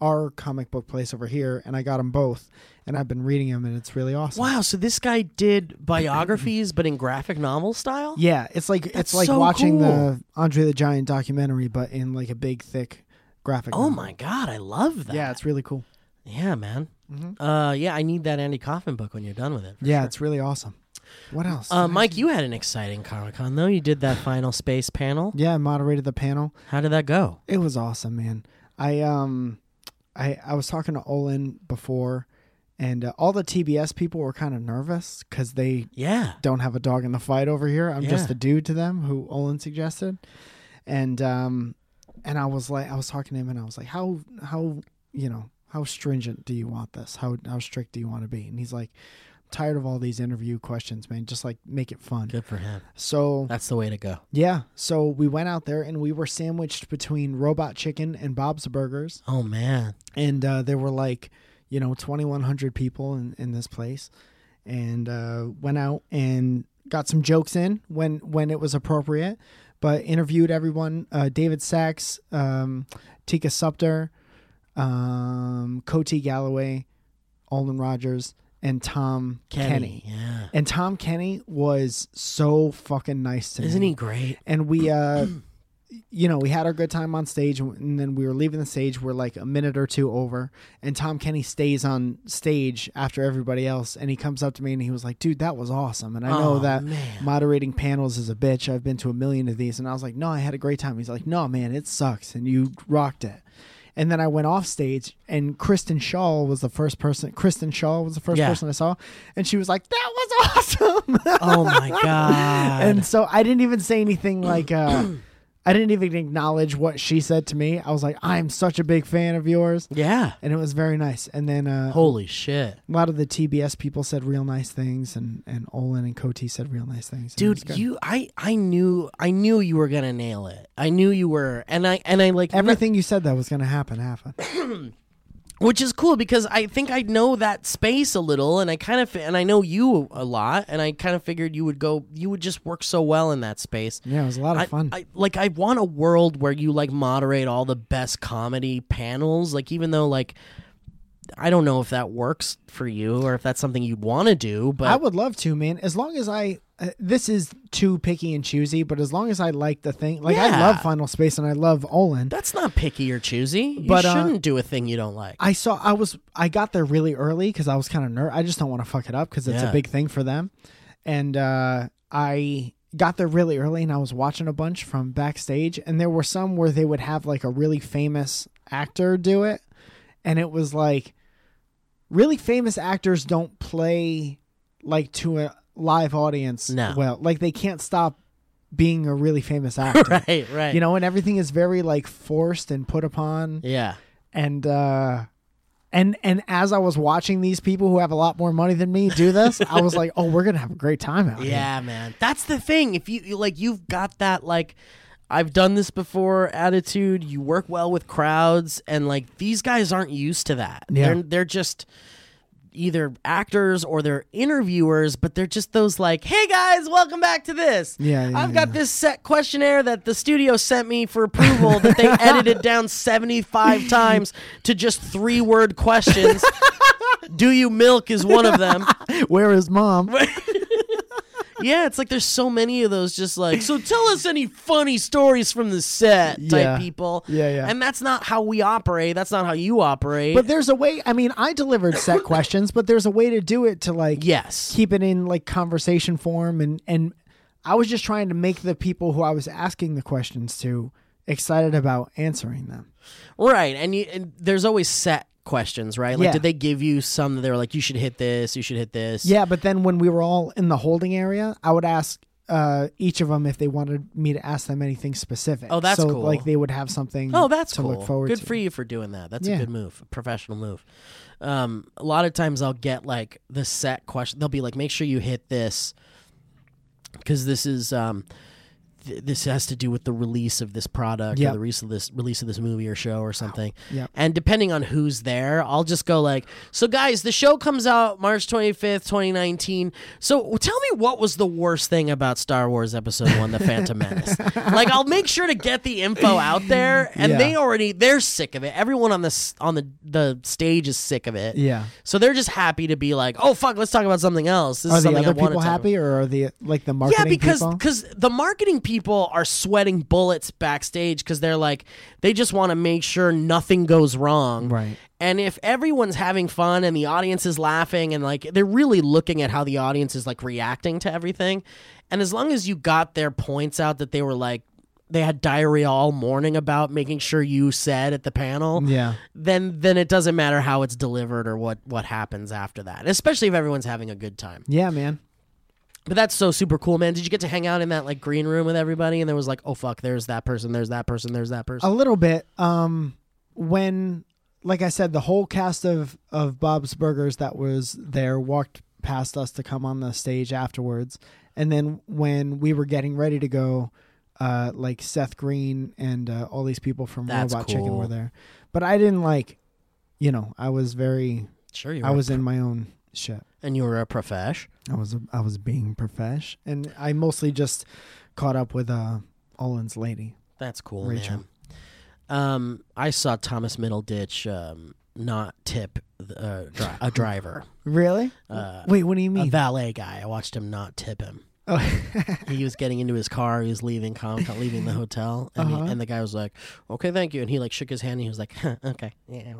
our comic book place over here and I got them both. And I've been reading them and it's really awesome. Wow, so this guy did biographies but in graphic novel style? Yeah, it's like That's it's like so watching cool. the Andre the Giant documentary, but in like a big, thick graphic. Oh novel. my god, I love that. Yeah, it's really cool. Yeah, man. Mhm. Uh yeah, I need that Andy Kaufman book when you're done with it. Yeah, sure. it's really awesome. What else? Uh, Mike, you had an exciting Comic Con though. You did that final space panel. Yeah, I moderated the panel. How did that go? It was awesome, man. I um, I I was talking to Olin before, and uh, all the TBS people were kind of nervous because they Yeah. don't have a dog in the fight over here. I'm just Yeah. a dude to them who Olin suggested, and um, and I was like, I was talking to him, and I was like, how how you know how stringent do you want this? How how strict do you want to be? And he's like, tired of all these interview questions, man. Just like make it fun. Good for him. So That's the way to go. yeah, so we went out there and we were sandwiched between Robot Chicken and Bob's Burgers Oh man. and uh, there were like you know 2100 people in, in this place and uh, went out and got some jokes in when when it was appropriate but interviewed everyone uh, david sacks um, Tika Sumpter um, Galloway, Olin Rogers, and Tom Kenny. Yeah. And Tom Kenny was so fucking nice to me. Isn't he great? And we uh you know, we had our good time on stage, and then we were leaving the stage. We're like a minute or two over, and Tom Kenny stays on stage after everybody else, and he comes up to me and he was like, "Dude, that was awesome." And I know Oh, that man. moderating panels is a bitch. I've been to a million of these, and I was like, "No, I had a great time." He's like, "No, man, it sucks, and you rocked it." And then I went off stage, and Kristen Schaal was the first person. Kristen Schaal was the first Yeah. person I saw, and she was like, "That was awesome." Oh my god. and so I didn't even say anything like uh I didn't even acknowledge what she said to me. I was like, I'm such a big fan of yours. yeah. And it was very nice. And then uh, Holy shit. a lot of the TBS people said real nice things, and, and Olin and Coty said real nice things. and it was Dude, good. you I I knew I knew you were going to nail it. I knew you were and I and I like everything you said that was going to happen happened. which is cool because I think I know that space a little, and I kind of and I know you a lot, and I kind of figured you would go, you would just work so well in that space. Yeah, it was a lot of I, fun. I, like I want a world where you like moderate all the best comedy panels. Like even though like I don't know if that works for you or if that's something you'd want to do, but I would love to, man. As long as I, uh, this is too picky and choosy, but as long as I like the thing, like I love Final Space and I love Olin. that's not picky or choosy. You But, uh, shouldn't do a thing you don't like. I saw I was I got there really early because I was kind of ner. I just don't want to fuck it up because it's Yeah. a big thing for them, and uh, I got there really early and I was watching a bunch from backstage, and there were some where they would have like a really famous actor do it, and it was like really famous actors don't play like to a live audience No. well, like they can't stop being a really famous actor. right, right. You know, and everything is very like forced and put upon yeah. and uh and and as I was watching these people who have a lot more money than me do this, I was like, "Oh, we're gonna have a great time out here." Yeah, man. That's the thing. If you you- like you've got that like I've done this before attitude, you work well with crowds and like these guys aren't used to that. Yeah. They're they're just either actors or they're interviewers, but they're just those like, "Hey guys, welcome back to this." Yeah, yeah, I've got yeah. this set questionnaire that the studio sent me for approval that they edited down 75 times to just three-word questions. Do you milk is one of them. Where is mom? Yeah, it's like there's so many of those just like, so tell us any funny stories from the set type Yeah. people. Yeah, yeah. And that's not how we operate. That's not how you operate. But there's a way. I mean, I delivered set questions, but there's a way to do it to like yes. keep it in like conversation form, and and I was just trying to make the people who I was asking the questions to excited about answering them. Right. And, you, and there's always set questions, right? Like, Yeah. did they give you some that they were like, you should hit this, you should hit this? Yeah, but then when we were all in the holding area, I would ask uh, each of them if they wanted me to ask them anything specific. Oh, that's so, cool. Like they would have something. Oh, that's to cool. look forward good to. for you for doing that. That's a good move, a professional move. Um, a lot of times I'll get like the set question. They'll be like, make sure you hit this because this is um, th- this has to do with the release of this product Yep. or the release of this release of this movie or show or something. Yep. And depending on who's there, I'll just go like, so guys, the show comes out March 25th, 2019. So tell me what was the worst thing about Star Wars Episode 1, The Phantom Menace? like I'll make sure to get the info out there and Yeah. they already they're sick of it. Everyone on the on the the stage is sick of it. Yeah. So they're just happy to be like, "Oh fuck, let's talk about something else." This Are is the something other people happy, or are the like the marketing yeah, because because the marketing people are sweating bullets backstage because they're like they just want to make sure nothing goes wrong. Right. And if everyone's having fun and the audience is laughing and like they're really looking at how the audience is like reacting to everything, and as long as you got their points out that they were like they had diarrhea all morning about making sure you said at the panel, Yeah. then then it doesn't matter how it's delivered or what what happens after that. Especially if everyone's having a good time. Yeah, man. But that's so super cool, man. Did you get to hang out in that like green room with everybody? And there was like, oh fuck, there's that person, there's that person, there's that person. A little bit. Um, when, like I said, the whole cast of of Bob's Burgers that was there walked past us to come on the stage afterwards, and then when we were getting ready to go, uh, like Seth Green and uh, all these people from That's Robot Chicken were there, but I didn't like, you know, I was very, Sure, you. I were was in my own shit. and you were a profesh. I was I was being profesh, and I mostly just caught up with uh Olin's lady. That's cool, Rachel. man. Um, I saw Thomas Middleditch um, not tip uh, dri- a driver, Really? uh, Wait, what do you mean? a valet guy. I watched him not tip him. Oh. he was getting into his car. He was leaving leaving the hotel, and, Uh-huh. he, and the guy was like, "Okay, thank you," and he like shook his hand. and He was like, "Okay, yeah."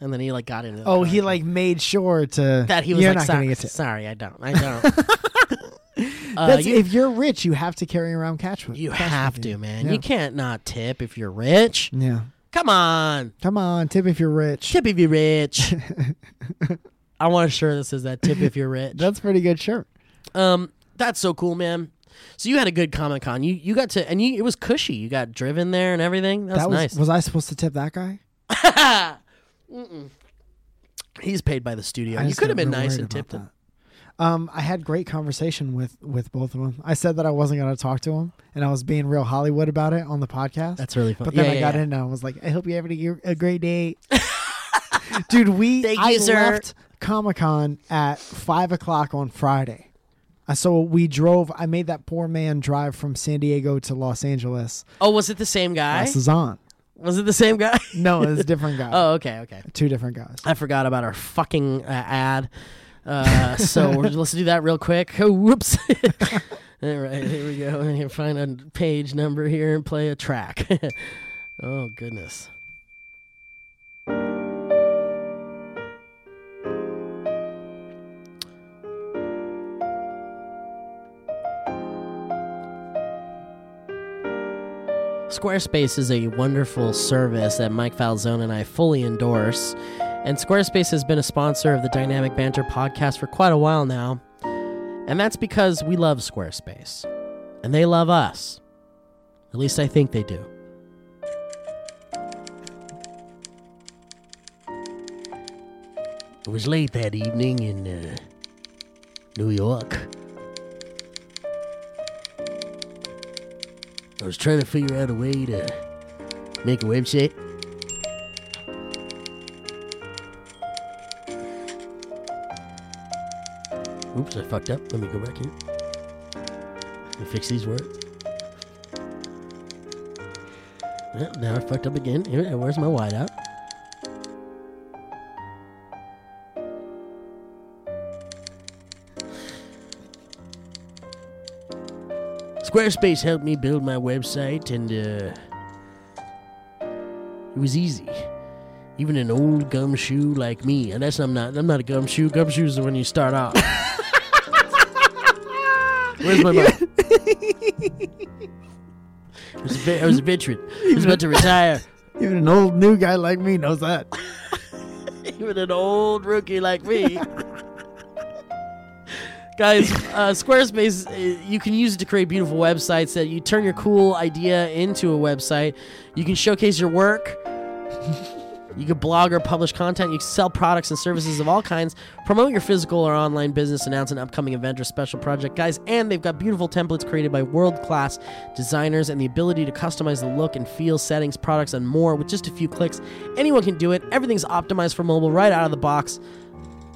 Well." And then he like got into. The oh, he like made sure to that. He was You're like, not "Sorry, gonna get to. sorry, I don't, I don't." Uh, That's you, if you're rich, you have to carry around cash with you cash have you. to, man. Yeah. You can't not tip if you're rich. Yeah. Come on, Come on, tip if you're rich. tip if you're rich. I want a shirt that says that. Tip if you're rich. That's a pretty good shirt. Um, that's so cool, man. So you had a good Comic Con. You you got to and you it was cushy. You got driven there and everything. That's that was nice. was I supposed to tip that guy? Mm-mm. He's paid by the studio. I You just could have been real nice worried and tipped him. that. Um, I had great conversation with with both of them. I said that I wasn't going to talk to him, and I was being real Hollywood about it on the podcast. That's really fun. but then Yeah, I yeah, got yeah. in and I was like, I hope you have a, a great day, dude. We Thank I you, sir. left Comic Con at five o'clock on Friday. Uh, So we drove. I made that poor man drive from San Diego to Los Angeles. Oh, was it the same guy? This is on. Was it the same guy? No, it was a different guy. oh, okay, okay. Two different guys. I forgot about our fucking uh, ad. Uh, so we're, let's do that real quick. Oh, whoops. All right, here we go. Find a page number here and play a track. oh goodness. Squarespace is a wonderful service that Mike Falzone and I fully endorse. And Squarespace has been a sponsor of the Dynamic Banter podcast for quite a while now. And that's because we love Squarespace. And they love us. At least I think they do. It was late that evening in uh, New York. I was trying to figure out a way to make a website. Oops, I fucked up. Let me go back here. Me fix these words. Yeah, now I fucked up again. Here, where's my whiteout? Squarespace helped me build my website, and uh, it was easy. Even an old gumshoe like me, and that's I'm not. I'm not a gumshoe. Gumshoes are when you start off. Where's my mom? I was, a ve- I was a veteran. I was about to retire. Even an old new guy like me knows that. Even an old rookie like me. Guys, uh, Squarespace, uh, you can use it to create beautiful websites that you turn your cool idea into a website. You can showcase your work. You can blog or publish content. You can sell products and services of all kinds. Promote your physical or online business. Announce an upcoming event or special project, guys. And they've got beautiful templates created by world-class designers and the ability to customize the look and feel, settings, products, and more with just a few clicks. Anyone can do it. Everything's optimized for mobile right out of the box.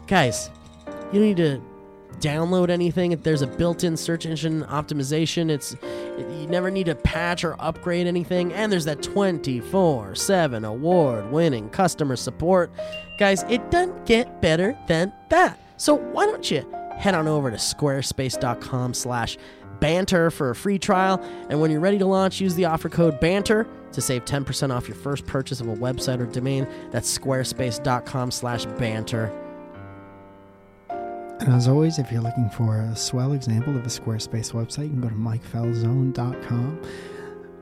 Guys, you don't need to download anything. There's a built-in search engine optimization, it's you never need to patch or upgrade anything. And there's that 24/7 award-winning customer support. Guys, it doesn't get better than that. So why don't you head on over to squarespace.com/slash banter for a free trial, and when you're ready to launch, use the offer code banter to save 10% off your first purchase of a website or domain. That's squarespace.com/banter. And as always, if you're looking for a swell example of a Squarespace website, you can go to mikefalzone.com.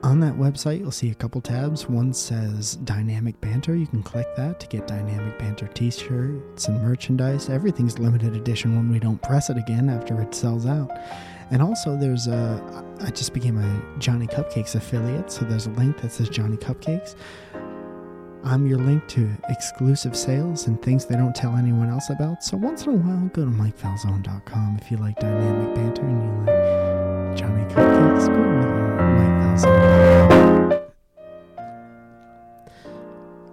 On that website, you'll see a couple tabs. One says Dynamic Banter. You can click that to get Dynamic Banter t shirts and merchandise. Everything's limited edition when we don't press it again after it sells out. And also, there's a. I just became a Johnny Cupcakes affiliate, so there's a link that says Johnny Cupcakes. I'm your link to exclusive sales and things they don't tell anyone else about. So once in a while, go to MikeFalzone.com if you like dynamic banter and you like Johnny Cupcakes. Go there, Mike Falzone.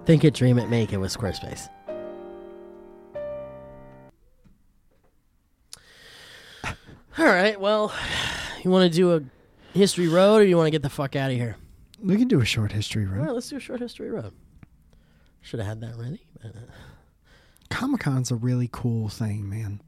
Think it, dream it, make it with Squarespace. All right, well, you want to do a history road or you want to get the fuck out of here? We can do a short history, road. All right, let's do a short history road. Should have had that ready. uh, Comic Con's a really cool thing, man.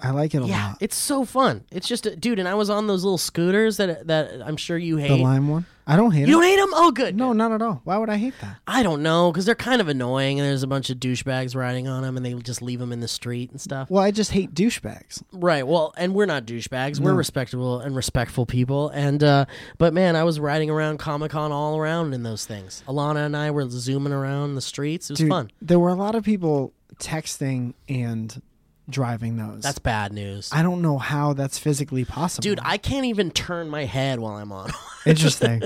I like it a Yeah, lot. it's so fun. It's just, a, dude, and I was on those little scooters that that I'm sure you hate. The lime one. I don't hate you it. don't hate them? Oh, good. No, not at all. Why would I hate that? I don't know because they're kind of annoying, and there's a bunch of douchebags riding on them, and they just leave them in the street and stuff. Well, I just hate douchebags. Right. Well, and we're not douchebags. We're respectable and respectful people. And uh but man, I was riding around Comic Con all around in those things. Alana and I were zooming around the streets. It was Dude, fun. there were a lot of people texting and driving those. That's bad news. I don't know how that's physically possible. Dude, I can't even turn my head while I'm on. Interesting.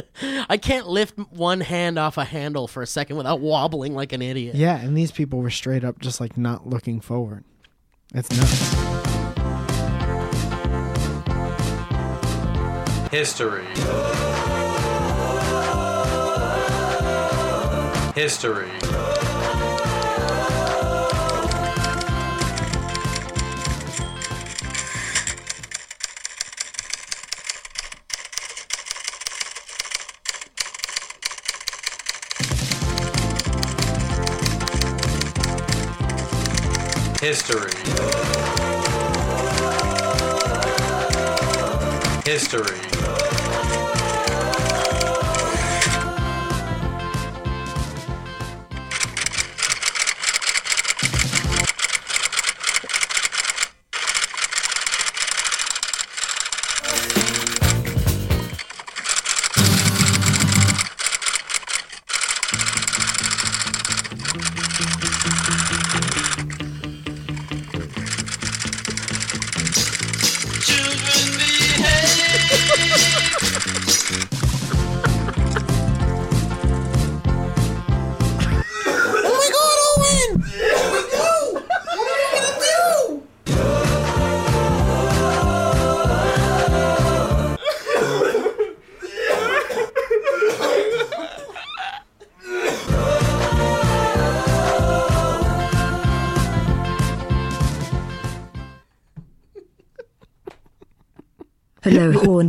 I can't lift one hand off a handle for a second without wobbling like an idiot. yeah, and these people were straight up just like not looking forward. It's nuts. History. History. History. History.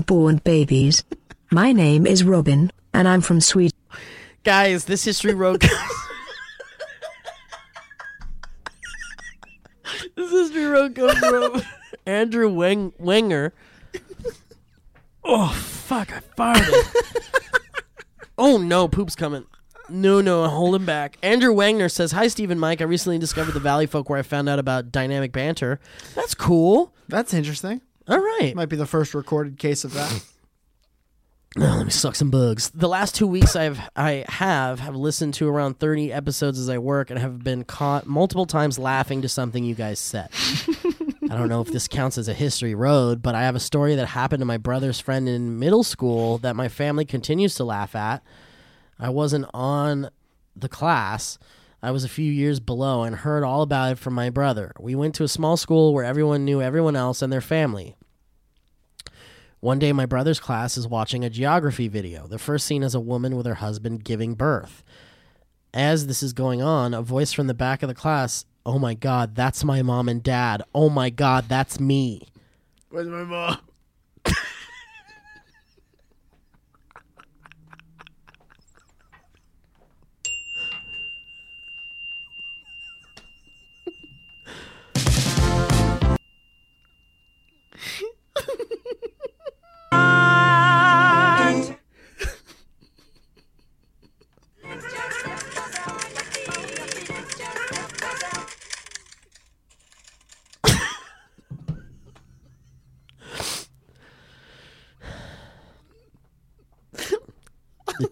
Hello, horn-born babies. My name is Robin, and I'm from Sweden. Guys, this history road This history road comes from Andrew Weng- Wenger. Oh fuck, I farted. oh no, poop's coming. No, no, hold him back. Andrew Wagner says, Hi, Steve and Mike. I recently discovered the Valley Folk where I found out about dynamic banter. That's cool. That's interesting. All right. Might be the first recorded case of that. Oh, let me suck some bugs. The last two weeks I've I have have listened to around thirty episodes as I work and have been caught multiple times laughing to something you guys said. I don't know if this counts as a history road, but I have a story that happened to my brother's friend in middle school that my family continues to laugh at. I wasn't on the class. I was a few years below and heard all about it from my brother. We went to a small school where everyone knew everyone else and their family. One day, my brother's class is watching a geography video. The first scene is a woman with her husband giving birth. As this is going on, a voice from the back of the class, Oh my God, that's my mom and dad. Oh my God, that's me. Where's my mom?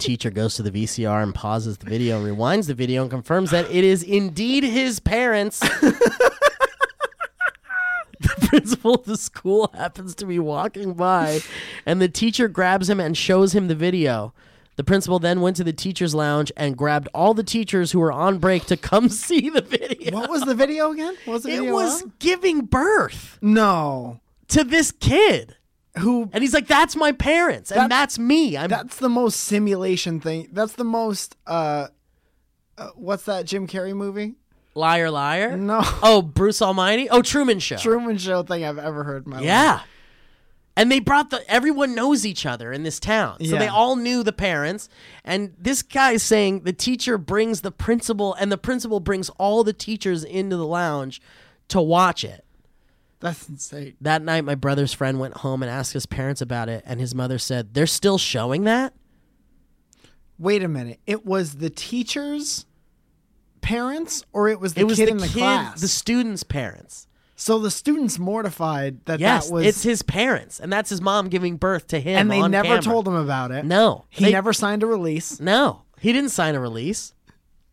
Teacher goes to the VCR and pauses the video and rewinds the video and confirms that it is indeed his parents. the principal of the school happens to be walking by, and the teacher grabs him and shows him the video. The principal then went to the teacher's lounge and grabbed all the teachers who were on break to come see the video. What was the video again? What was the It video? was of? giving birth no. to this kid. Who? And he's like, that's my parents, and That- that's me. I'm That's the most simulation thing. That's the most. uh, uh What's that Jim Carrey movie? liar, liar. No. Oh, Bruce Almighty. Oh, Truman Show. Truman Show thing I've ever heard in my life. Yeah. And they brought the everyone knows each other in this town. So they all knew the parents. And this guy's saying the teacher brings the principal and the principal brings all the teachers into the lounge to watch it. That's insane. That night, my brother's friend went home and asked his parents about it, and his mother said, They're still showing that? Wait a minute. It was the teacher's parents, or it was the it was kid the in the kid, class. the student's parents. so the student's mortified that Yes, that was, it's his parents, and that's his mom giving birth to him. and they never camera. told him about it. No, he they- never signed a release. No, he didn't sign a release.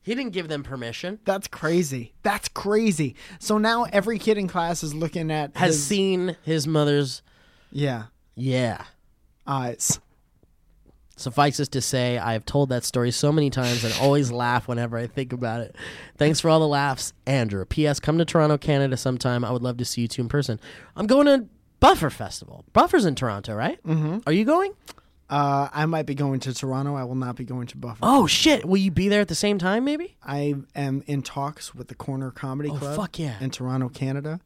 He didn't give them permission. That's crazy. That's crazy. So now every kid in class is looking at Has his, seen his mother's. yeah Yeah. eyes. Suffices to say, I have told that story so many times and always laugh whenever I think about it. Thanks for all the laughs, Andrew. P.S. Come to Toronto, Canada sometime. I would love to see you two in person. I'm going to Buffer Festival. Buffer's in Toronto, right? Mm-hmm. Are you going? Uh, I might be going to Toronto. I will not be going to Buffalo. Oh shit! Will you be there at the same time? Maybe. I am in talks with the Corner Comedy Oh, Club fuck yeah. in Toronto, Canada,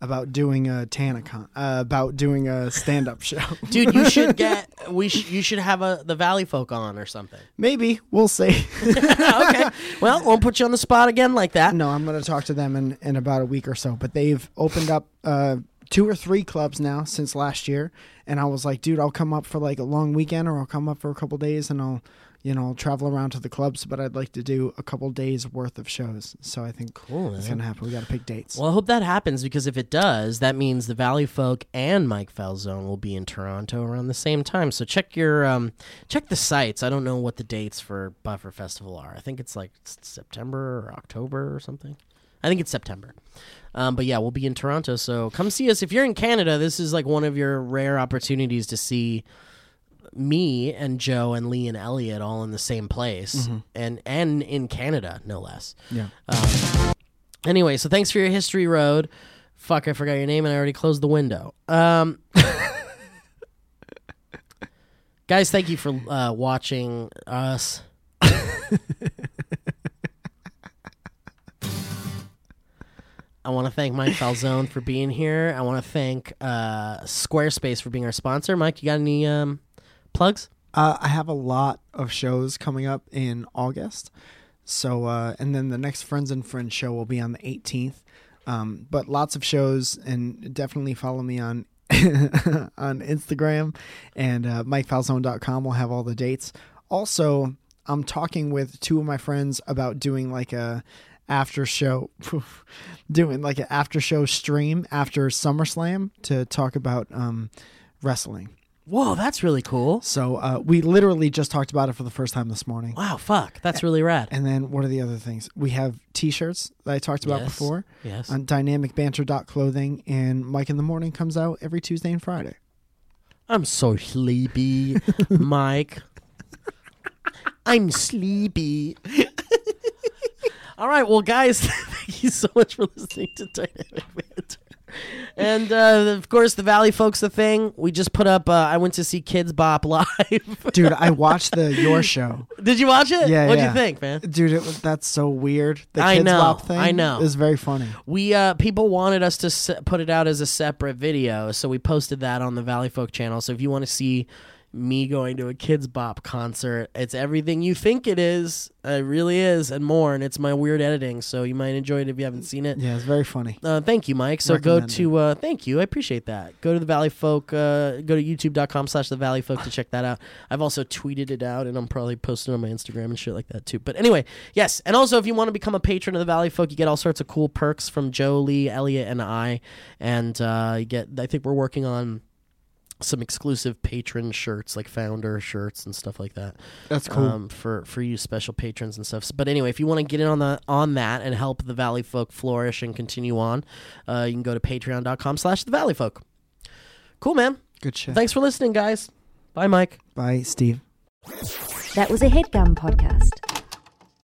about doing a TanaCon, uh, about doing a stand-up show. Dude, you should get. We sh- you should have a the Valley Folk on or something. Maybe we'll see. okay. Well, won't put you on the spot again like that. no, I'm going to talk to them in in about a week or so. But they've opened up uh, two or three clubs now since last year, and I was like, dude, I'll come up for like a long weekend, or I'll come up for a couple days, and I'll. You know, travel around to the clubs, but I'd like to do a couple days worth of shows. So I think Cool, it's gonna happen. We got to pick dates. Well, I hope that happens because if it does, that means the Valley Folk and Mike Falzone will be in Toronto around the same time. So check your um, check the sites. I don't know what the dates for Buffer Festival are. I think it's like September or October or something. I think it's September. Um, but yeah, we'll be in Toronto. So come see us if you're in Canada. This is like one of your rare opportunities to see me and Joe and Lee and Elliot all in the same place, and and in Canada, no less. yeah. Anyway, so thanks for your history road. Fuck, I forgot your name and I already closed the window. Um, guys, thank you for uh, watching us. I want to thank Mike Falzone for being here. I want to thank uh, Squarespace for being our sponsor. Mike, you got any um, plugs? Uh, I have a lot of shows coming up in August. So, uh, and then the next Friends and Friends show will be on the 18th. Um, but lots of shows, and definitely follow me on on Instagram and uh, MikeFalzone.com will have all the dates. Also, I'm talking with two of my friends about doing like a after show, doing like an after show stream after SummerSlam to talk about um, wrestling. Whoa, that's really cool. So uh, we literally just talked about it for the first time this morning. Wow, fuck, that's really rad. And then what are the other things? We have T-shirts that I talked about Yes. before Yes. on dynamicbanter.clothing, and Mike in the Morning comes out every Tuesday and Friday. I'm so sleepy, Mike. I'm sleepy. All right, well, guys, thank you so much for listening to Dynamic Banter. And uh, of course, the Valley Folks, the thing we just put up. Uh, I went to see Kidz Bop live. Dude, I watched the Your Show. Did you watch it? Yeah, What'd yeah. you think, man? Dude, it was, that's so weird. The I Kids know, Bop thing I know. is very funny. We uh, people wanted us to se- put it out as a separate video, so we posted that on the Valley Folk channel. So if you want to see me going to a Kidz Bop concert, it's everything you think it is. It really is, and more. And it's my weird editing, so you might enjoy it if you haven't seen it. Yeah, it's very funny. Uh, thank you, Mike. So go to uh, thank you. I appreciate that. Go to the Valley Folk. Uh, go to youtube.com slash the Valley Folk to check that out. I've also tweeted it out, and I'm probably posting it on my Instagram and shit like that too. But anyway, yes. And also, if you want to become a patron of the Valley Folk, you get all sorts of cool perks from Joe, Lee, Elliot, and I. And uh, you get. I think we're working on some exclusive patron shirts, like founder shirts and stuff like that That's cool. um, for for you special patrons and stuff. But anyway, if you want to get in on the on that and help the Valley Folk flourish and continue on, uh, you can go to patreon.com slash the Valley Folk. Cool, man. Good shit. Thanks for listening, guys. Bye, Mike. Bye, Steve. That was a headgum podcast.